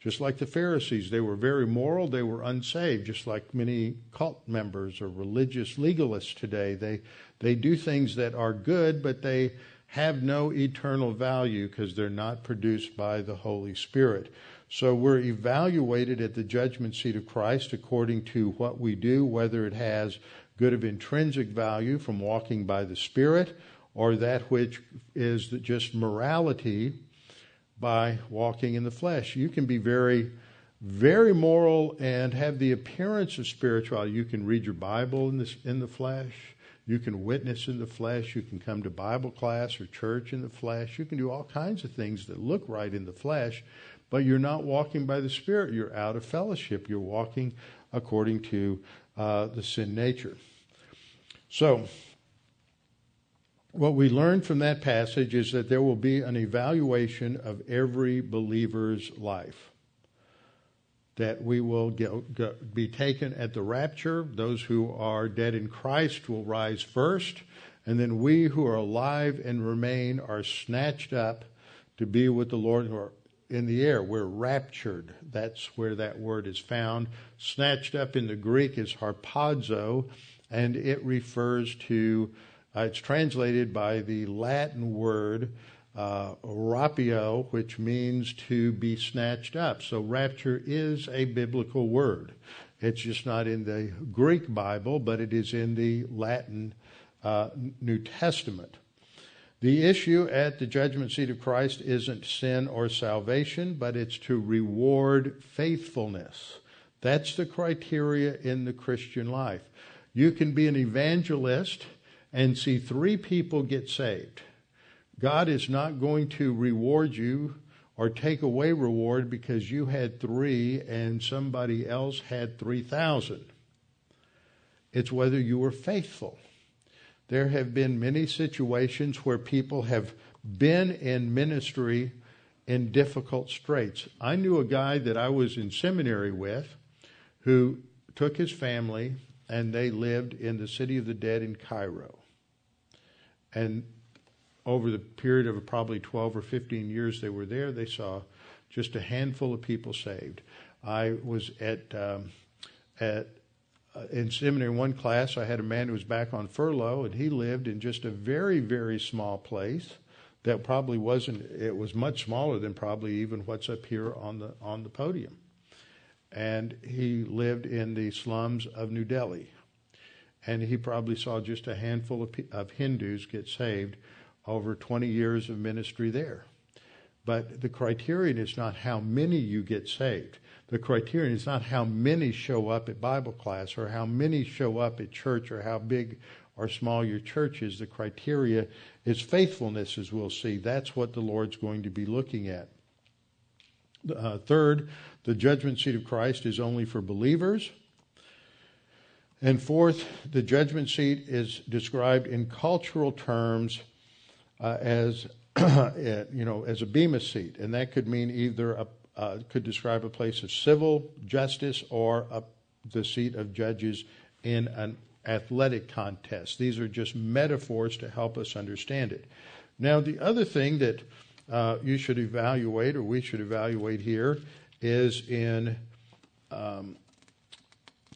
Just like the Pharisees, they were very moral, they were unsaved, just like many cult members or religious legalists today. They, they do things that are good, but they have no eternal value because they're not produced by the Holy Spirit. So we're evaluated at the judgment seat of Christ according to what we do, whether it has good of intrinsic value from walking by the Spirit or that which is just morality by walking in the flesh. You can be very, very moral and have the appearance of spirituality. You can read your Bible in, in the flesh. You can witness in the flesh. You can come to Bible class or church in the flesh. You can do all kinds of things that look right in the flesh, but you're not walking by the Spirit. You're out of fellowship. You're walking according to uh, the sin nature. So, what we learn from that passage is that there will be an evaluation of every believer's life. That we will get, get, be taken at the rapture. Those who are dead in Christ will rise first. And then we who are alive and remain are snatched up to be with the Lord in the air. We're raptured. That's where that word is found. Snatched up in the Greek is harpazo, and it refers to uh, it's translated by the Latin word uh, rapio, which means to be snatched up. So rapture is a biblical word. It's just not in the Greek Bible, but it is in the Latin uh, New Testament. The issue at the judgment seat of Christ isn't sin or salvation, but it's to reward faithfulness. That's the criteria in the Christian life. You can be an evangelist and see three people get saved, God is not going to reward you or take away reward because you had three and somebody else had 3,000. It's whether you were faithful. There have been many situations where people have been in ministry in difficult straits. I knew a guy that I was in seminary with who took his family and they lived in the city of the dead in Cairo. And over the period of probably 12 or 15 years they were there, they saw just a handful of people saved. I was at um, at Uh, in seminary one class. I had a man who was back on furlough, and he lived in just a very very small place that probably wasn't. It was much smaller than probably even what's up here on the on the podium. And he lived in the slums of New Delhi and he probably saw just a handful of, of Hindus get saved over 20 years of ministry there. But the criterion is not how many you get saved. The criterion is not how many show up at Bible class or how many show up at church or how big or small your church is. The criteria is faithfulness, as we'll see. That's what the Lord's going to be looking at. Uh, third, the judgment seat of Christ is only for believers. And fourth, the judgment seat is described in cultural terms uh, as you know as a bema seat, and that could mean either a, uh, could describe a place of civil justice or a, the seat of judges in an athletic contest. These are just metaphors to help us understand it. Now, the other thing that uh, you should evaluate, or we should evaluate here, is in um,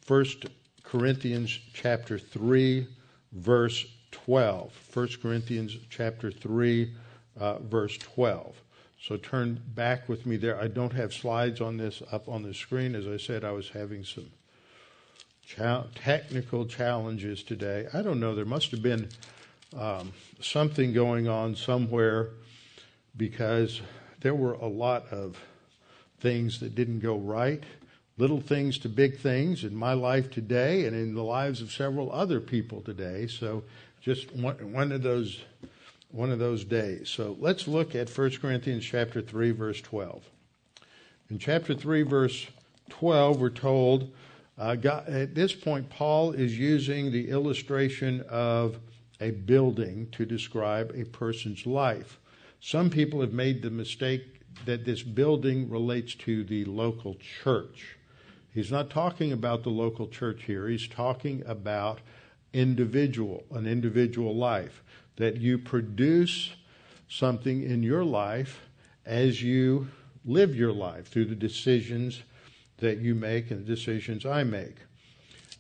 First Corinthians chapter 3, verse 12. 1 Corinthians chapter 3, uh, verse 12. So turn back with me there. I don't have slides on this up on the screen. As I said, I was having some cha- technical challenges today. I don't know. There must have been um, something going on somewhere because there were a lot of things that didn't go right, little things to big things in my life today and in the lives of several other people today. So just one, one of those one of those days. So let's look at 1 Corinthians chapter 3 verse 12. In chapter 3 verse 12 we're told uh, God, at this point Paul is using the illustration of a building to describe a person's life. Some people have made the mistake that this building relates to the local church. He's not talking about the local church here. He's talking about individual, an individual life. That you produce something in your life as you live your life through the decisions that you make and the decisions I make.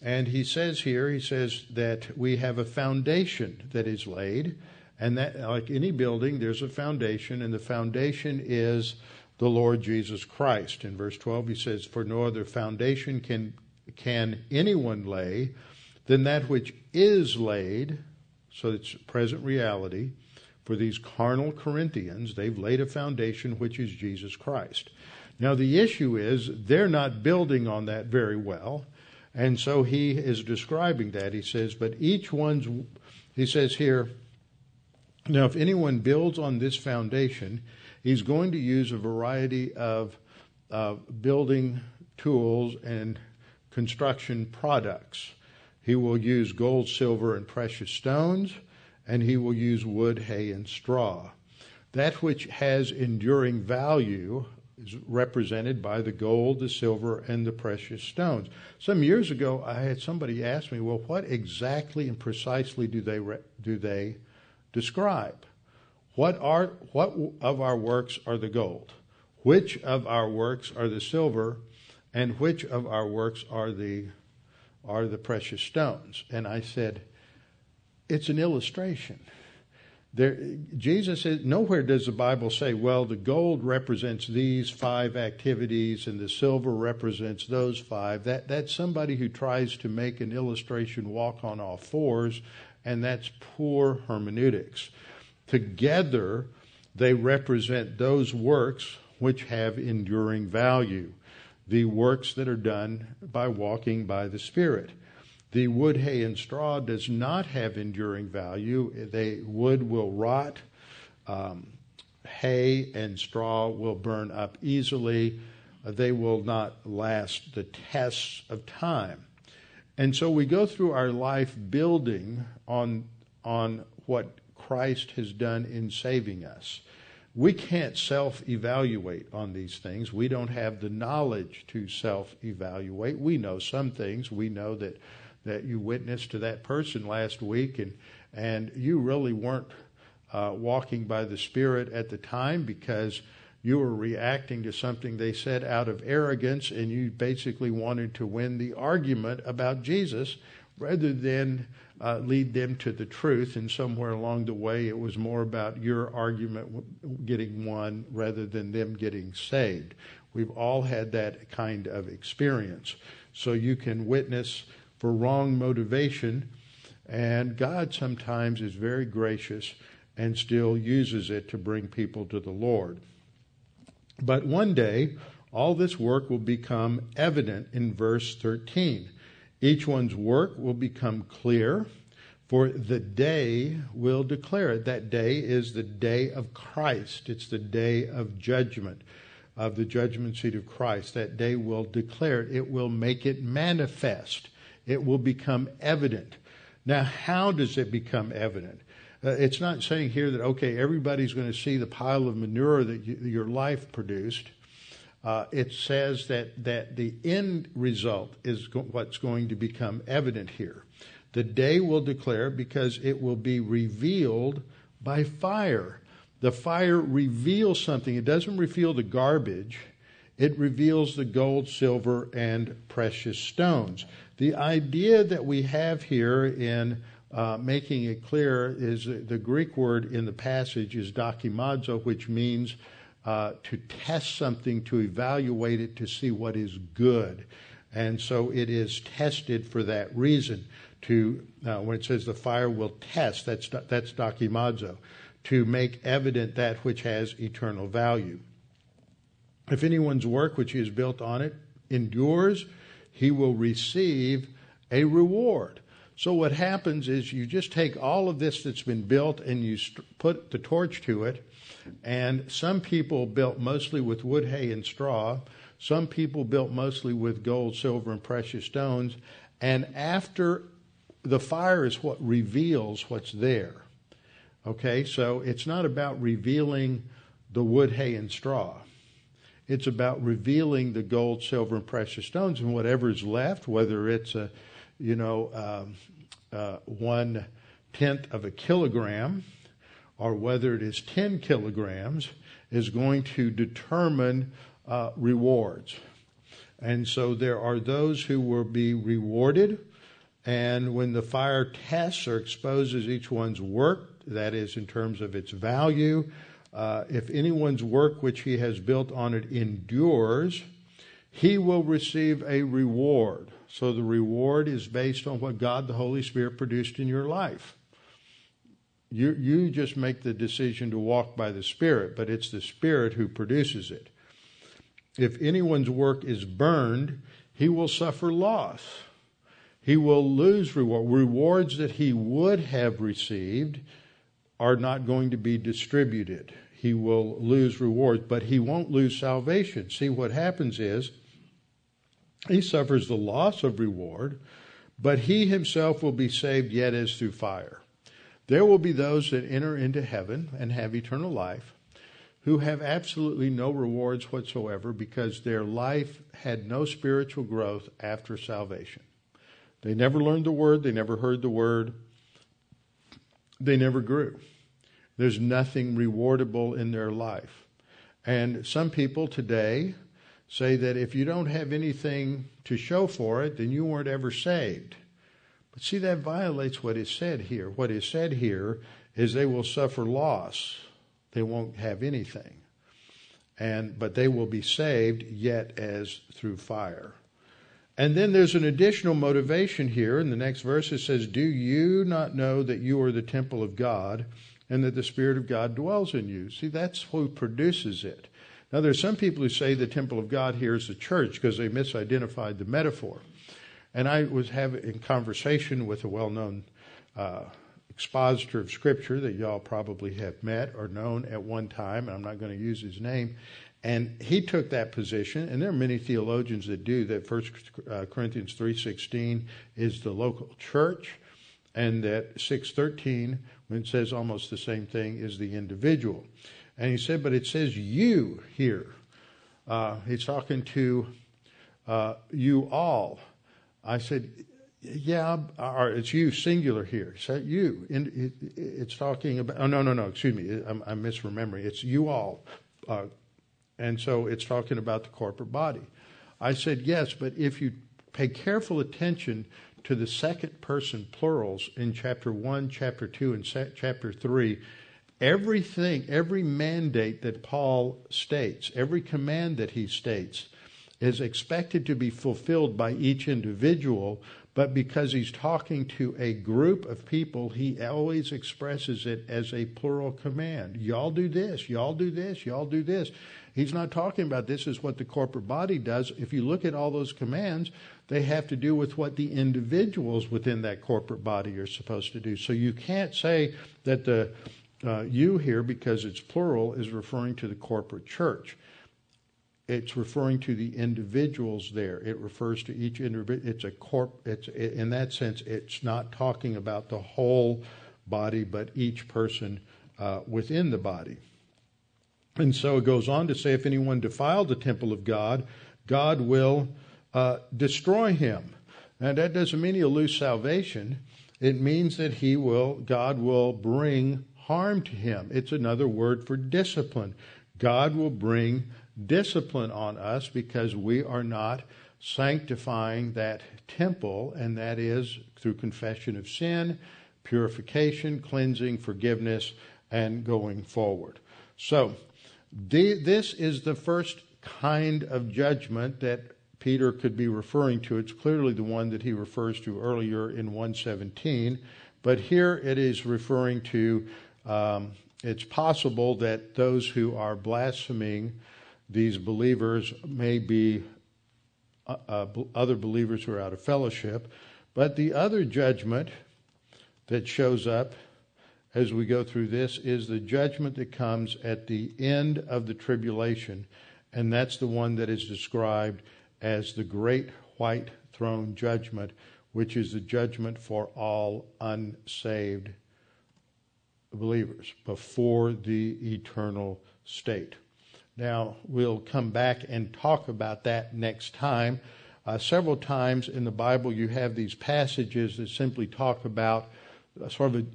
And he says here, he says that we have a foundation that is laid, and that, like any building, there's a foundation, and the foundation is the Lord Jesus Christ. In verse 12, he says, For no other foundation can, can anyone lay than that which is laid, so it's present reality. For these carnal Corinthians, they've laid a foundation which is Jesus Christ. Now, the issue is they're not building on that very well. And so he is describing that. He says, but each one's, he says here, now if anyone builds on this foundation, he's going to use a variety of uh, building tools and construction products. He will use gold, silver, and precious stones, and he will use wood, hay, and straw. That which has enduring value is represented by the gold, the silver, and the precious stones. Some years ago, I had somebody ask me, "Well, what exactly and precisely do they re- do they describe? What are what of our works are the gold? Which of our works are the silver, and which of our works are the are the precious stones?" And I said, "It's an illustration." There, Jesus says, nowhere does the Bible say, well, the gold represents these five activities and the silver represents those five. That, that's somebody who tries to make an illustration walk on all fours, and that's poor hermeneutics. Together, they represent those works which have enduring value, the works that are done by walking by the Spirit. The wood, hay, and straw does not have enduring value. They wood will rot. Um, hay and straw will burn up easily. They will not last the tests of time. And so we go through our life building on, on what Christ has done in saving us. We can't self evaluate on these things. We don't have the knowledge to self evaluate. We know some things. We know that that you witnessed to that person last week, and and you really weren't uh, walking by the Spirit at the time because you were reacting to something they said out of arrogance, and you basically wanted to win the argument about Jesus rather than uh, lead them to the truth. And somewhere along the way, it was more about your argument getting won rather than them getting saved. We've all had that kind of experience. So you can witness for wrong motivation. And God sometimes is very gracious and still uses it to bring people to the Lord. But one day, all this work will become evident in verse 13. Each one's work will become clear, for the day will declare it. That day is the day of Christ, it's the day of judgment, of the judgment seat of Christ. That day will declare it, it will make it manifest it will become evident. Now, how does it become evident? Uh, it's not saying here that, okay, everybody's going to see the pile of manure that you, your life produced. Uh, it says that, that the end result is go- what's going to become evident here. The day will declare because it will be revealed by fire. The fire reveals something. It doesn't reveal the garbage. It reveals the gold, silver, and precious stones. The idea that we have here in uh, making it clear is the Greek word in the passage is dokimazo, which means uh, to test something, to evaluate it, to see what is good. And so it is tested for that reason. To uh, when it says the fire will test, that's that's dokimazo, to make evident that which has eternal value. If anyone's work which he has built on it endures, he will receive a reward. So what happens is you just take all of this that's been built and you st- put the torch to it. And some people built mostly with wood, hay, and straw. Some people built mostly with gold, silver, and precious stones. And after the fire is what reveals what's there. Okay, so it's not about revealing the wood, hay, and straw. It's about revealing the gold, silver, and precious stones, and whatever is left, whether it's a, you know, um, uh, one tenth of a kilogram, or whether it is ten kilograms, is going to determine uh, rewards. And so there are those who will be rewarded, and when the fire tests or exposes each one's work, that is in terms of its value, uh, if anyone's work which he has built on it endures, he will receive a reward. So the reward is based on what God the Holy Spirit produced in your life. You, you just make the decision to walk by the Spirit, but it's the Spirit who produces it. If anyone's work is burned, he will suffer loss. He will lose reward. Rewards that he would have received are not going to be distributed he will lose rewards, but he won't lose salvation. See, what happens is he suffers the loss of reward, but he himself will be saved yet as through fire. There will be those that enter into heaven and have eternal life who have absolutely no rewards whatsoever because their life had no spiritual growth after salvation. They never learned the word, they never heard the word, they never grew. There's nothing rewardable in their life. And some people today say that if you don't have anything to show for it, then you weren't ever saved. But see, that violates what is said here. What is said here is they will suffer loss. They won't have anything. And but they will be saved yet as through fire. And then there's an additional motivation here. In the next verse, it says, Do you not know that you are the temple of God and that the Spirit of God dwells in you. See, that's who produces it. Now, there's some people who say the temple of God here is the church because they misidentified the metaphor. And I was having conversation with a well known uh, expositor of Scripture that y'all probably have met or known at one time, and I'm not going to use his name. And he took that position, and there are many theologians that do that. First uh, Corinthians three sixteen is the local church, and that six thirteen when it says almost the same thing is the individual. And he said, but it says you here. Uh, he's talking to uh, you all. I said, yeah, or it's you singular here. He said you. it's talking about. Oh no, no, no. Excuse me. I'm, I'm misremembering. It's you all, uh, and so it's talking about the corporate body. I said yes, but if you pay careful attention to the second person plurals in chapter 1, chapter 2, and chapter 3, everything, every mandate that Paul states, every command that he states, is expected to be fulfilled by each individual, but because he's talking to a group of people, he always expresses it as a plural command. Y'all do this, y'all do this, y'all do this. He's not talking about this is what the corporate body does. If you look at all those commands, they have to do with what the individuals within that corporate body are supposed to do. So you can't say that the uh, you here, because it's plural, is referring to the corporate church. It's referring to the individuals there. It refers to each individual. It's a corp. It's in that sense. It's not talking about the whole body, but each person uh, within the body. And so it goes on to say, if anyone defiled the temple of God, God will uh, destroy him. And that doesn't mean he'll lose salvation. It means that he will, God will bring harm to him. It's another word for discipline. God will bring discipline on us because we are not sanctifying that temple, and that is through confession of sin, purification, cleansing, forgiveness, and going forward. So, this is the first kind of judgment that Peter could be referring to. It's clearly the one that he refers to earlier in 117, but here it is referring to. Um, it's possible that those who are blaspheming these believers may be uh, uh, other believers who are out of fellowship. But the other judgment that shows up as we go through this is the judgment that comes at the end of the tribulation. And that's the one that is described as the great white throne judgment, which is the judgment for all unsaved believers before the eternal state. Now, we'll come back and talk about that next time. Uh, several times in the Bible, you have these passages that simply talk about uh, sort of a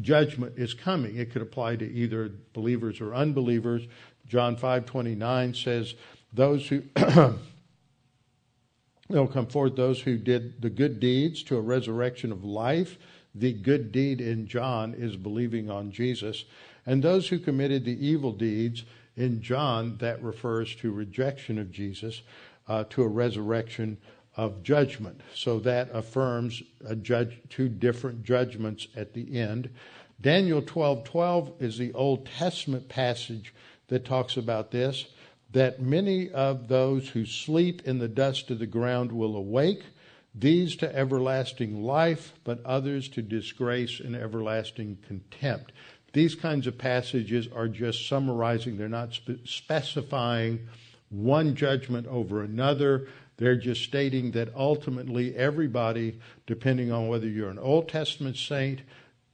judgment is coming. It could apply to either believers or unbelievers. John 5:29 says, "Those who they'll come forth those who did the good deeds to a resurrection of life. The good deed in John is believing on Jesus, and those who committed the evil deeds in John that refers to rejection of Jesus, uh, to a resurrection of judgment. So that affirms judge, two different judgments at the end. Daniel 12:12 is the Old Testament passage that talks about this that many of those who sleep in the dust of the ground will awake these to everlasting life but others to disgrace and everlasting contempt. These kinds of passages are just summarizing. They're not spe- specifying one judgment over another. They're just stating that ultimately everybody, depending on whether you're an Old Testament saint,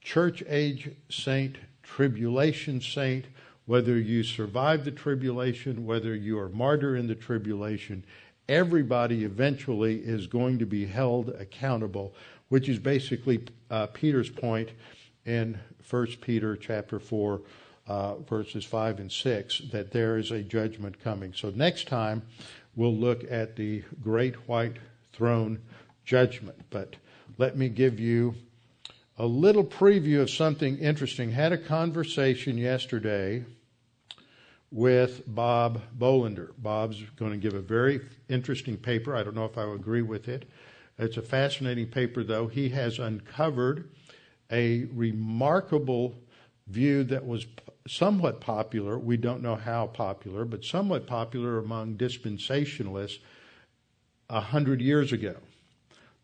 church age saint, tribulation saint, whether you survive the tribulation, whether you are martyr in the tribulation, everybody eventually is going to be held accountable, which is basically uh, Peter's point in 1 Peter chapter 4, uh, verses 5 and 6, that there is a judgment coming. So next time, we'll look at the great white throne judgment. But let me give you a little preview of something interesting. Had a conversation yesterday with Bob Bolander. Bob's going to give a very interesting paper. I don't know if I agree with it. It's a fascinating paper, though. He has uncovered a remarkable view that was somewhat popular. We don't know how popular, but somewhat popular among dispensationalists a hundred years ago.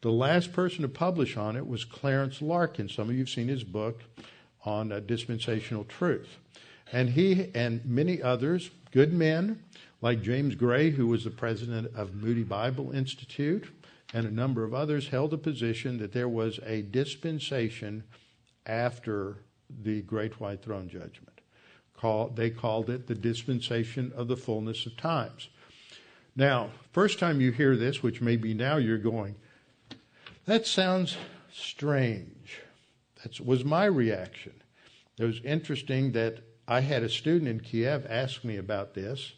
The last person to publish on it was Clarence Larkin. Some of you have seen his book on uh, dispensational truth. And he and many others, good men, like James Gray, who was the president of Moody Bible Institute, and a number of others, held a position that there was a dispensation after the Great White Throne Judgment. Call, they called it the dispensation of the fullness of times. Now, first time you hear this, which may be now, you're going, that sounds strange. That was my reaction. It was interesting that I had a student in Kiev ask me about this.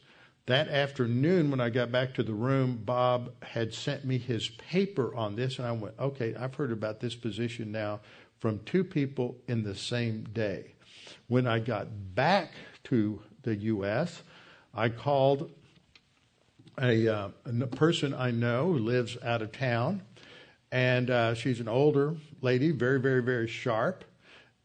That afternoon, when I got back to the room, Bob had sent me his paper on this, and I went, okay, I've heard about this position now from two people in the same day. When I got back to the U.S., I called a, uh, a person I know who lives out of town, and uh, she's an older lady, very, very, very sharp.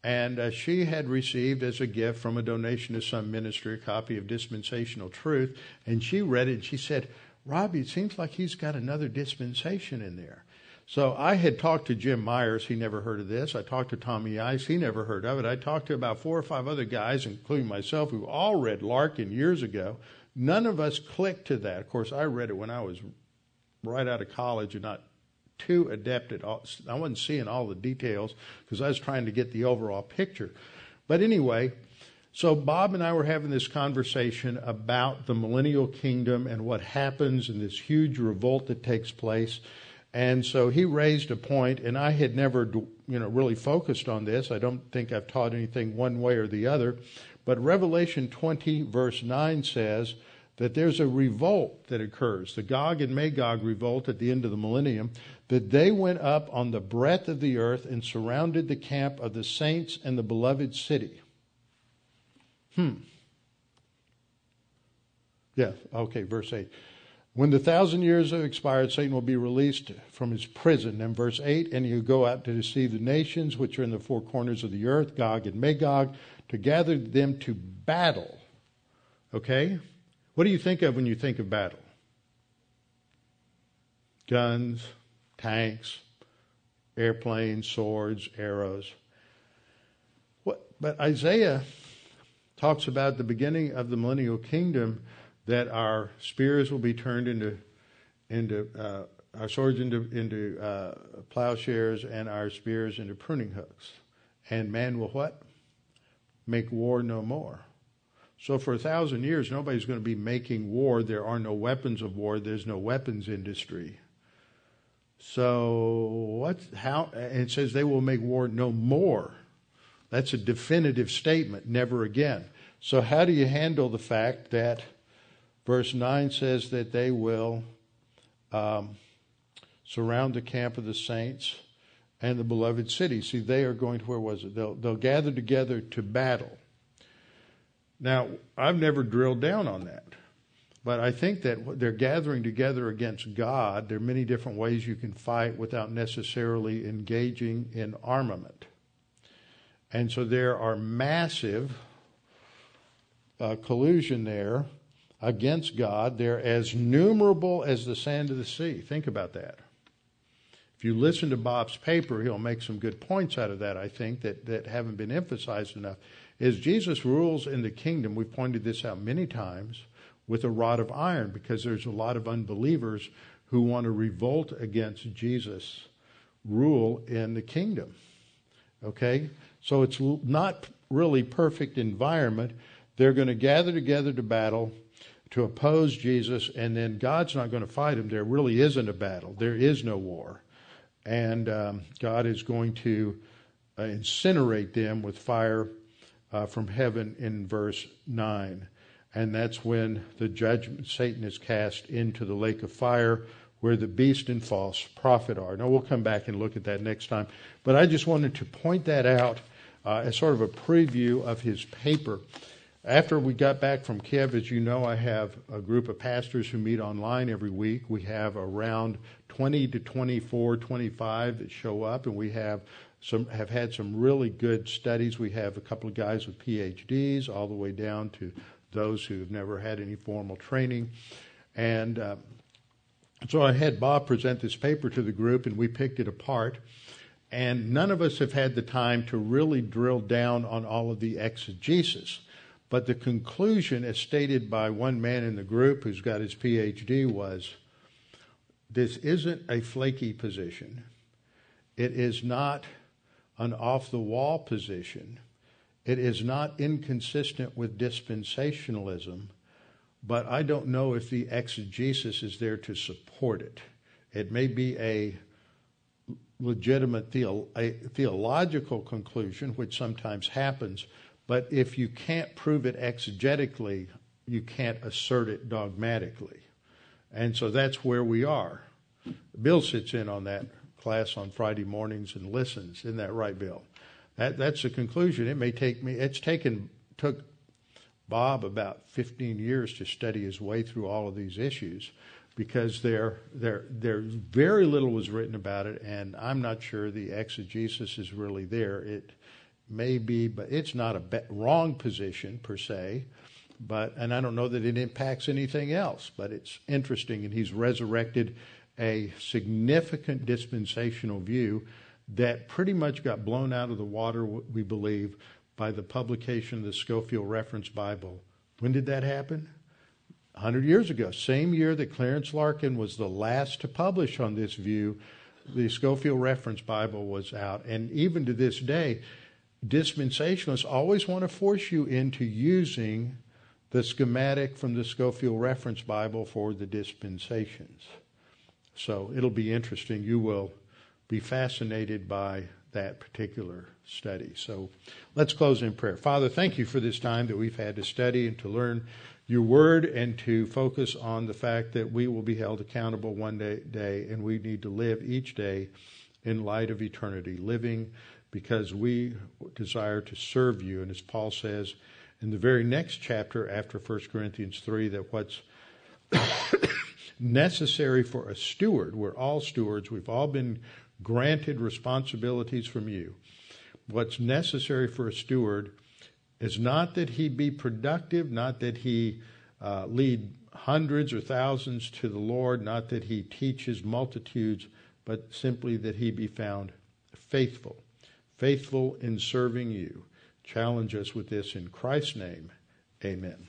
And uh, she had received as a gift from a donation to some ministry a copy of Dispensational Truth. And she read it and she said, Robbie, it seems like he's got another dispensation in there. So I had talked to Jim Myers. He never heard of this. I talked to Tommy Ice. He never heard of it. I talked to about four or five other guys, including myself, who all read Larkin years ago. None of us clicked to that. Of course, I read it when I was right out of college and not too adept at all. I wasn't seeing all the details because I was trying to get the overall picture. But anyway, so Bob and I were having this conversation about the millennial kingdom and what happens and this huge revolt that takes place. And so he raised a point, and I had never, you know, really focused on this. I don't think I've taught anything one way or the other. But Revelation 20, verse 9 says that there's a revolt that occurs, the Gog and Magog revolt at the end of the millennium, that they went up on the breadth of the earth and surrounded the camp of the saints and the beloved city. Hmm. Yeah, okay, verse 8. When the thousand years have expired, Satan will be released from his prison. And verse 8, and he'll go out to deceive the nations which are in the four corners of the earth, Gog and Magog, to gather them to battle. Okay? What do you think of when you think of battle? Guns, tanks, airplanes, swords, arrows. What, but Isaiah talks about the beginning of the millennial kingdom that our spears will be turned into into uh, our swords into into uh, plowshares and our spears into pruning hooks, and man will what? Make war no more. So for a thousand years, nobody's going to be making war. There are no weapons of war. There's no weapons industry. So what? How? it says they will make war no more. That's a definitive statement. Never again. So how do you handle the fact that verse nine says that they will um, surround the camp of the saints and the beloved city? See, they are going to where was it? They'll they'll gather together to battle. Now, I've never drilled down on that. But I think that they're gathering together against God. There are many different ways you can fight without necessarily engaging in armament. And so there are massive uh, collusion there against God. They're as numerable as the sand of the sea. Think about that. If you listen to Bob's paper, he'll make some good points out of that, I think, that, that haven't been emphasized enough. As Jesus rules in the kingdom, we've pointed this out many times with a rod of iron because there's a lot of unbelievers who want to revolt against Jesus' rule in the kingdom. Okay? So it's not really perfect environment. They're going to gather together to battle to oppose Jesus, and then God's not going to fight them. There really isn't a battle. There is no war. And um, God is going to uh, incinerate them with fire uh, from heaven in verse 9 and that's when the judgment Satan is cast into the lake of fire where the beast and false prophet are. Now we'll come back and look at that next time, but I just wanted to point that out uh, as sort of a preview of his paper. After we got back from Kiev, as you know, I have a group of pastors who meet online every week. We have around 20 to 24, 25 that show up, and we have some have had some really good studies. We have a couple of guys with PhDs, all the way down to those who have never had any formal training. And uh, so I had Bob present this paper to the group, and we picked it apart. And none of us have had the time to really drill down on all of the exegesis. But the conclusion, as stated by one man in the group who's got his PhD, was this isn't a flaky position. It is not an off the wall position. It is not inconsistent with dispensationalism, but I don't know if the exegesis is there to support it. It may be a legitimate theo- a theological conclusion, which sometimes happens, but if you can't prove it exegetically, you can't assert it dogmatically. And so that's where we are. Bill sits in on that class on Friday mornings and listens. Isn't that right, Bill? That, that's the conclusion. It may take me. It's taken took Bob about 15 years to study his way through all of these issues because there there there very little was written about it, and I'm not sure the exegesis is really there. It may be, but it's not a be- wrong position per se. But and I don't know that it impacts anything else. But it's interesting, and he's resurrected a significant dispensational view that pretty much got blown out of the water, we believe, by the publication of the Scofield Reference Bible. When did that happen? 100 years ago, same year that Clarence Larkin was the last to publish on this view, the Scofield Reference Bible was out. And even to this day, dispensationalists always want to force you into using the schematic from the Scofield Reference Bible for the dispensations. So it'll be interesting. You will be fascinated by that particular study. So let's close in prayer. Father, thank you for this time that we've had to study and to learn your word and to focus on the fact that we will be held accountable one day, day and we need to live each day in light of eternity, living because we desire to serve you. And as Paul says in the very next chapter after 1 Corinthians 3, that what's necessary for a steward, we're all stewards, we've all been granted responsibilities from you. What's necessary for a steward is not that he be productive, not that he uh, lead hundreds or thousands to the Lord, not that he teaches multitudes, but simply that he be found faithful, faithful in serving you. Challenge us with this in Christ's name. Amen.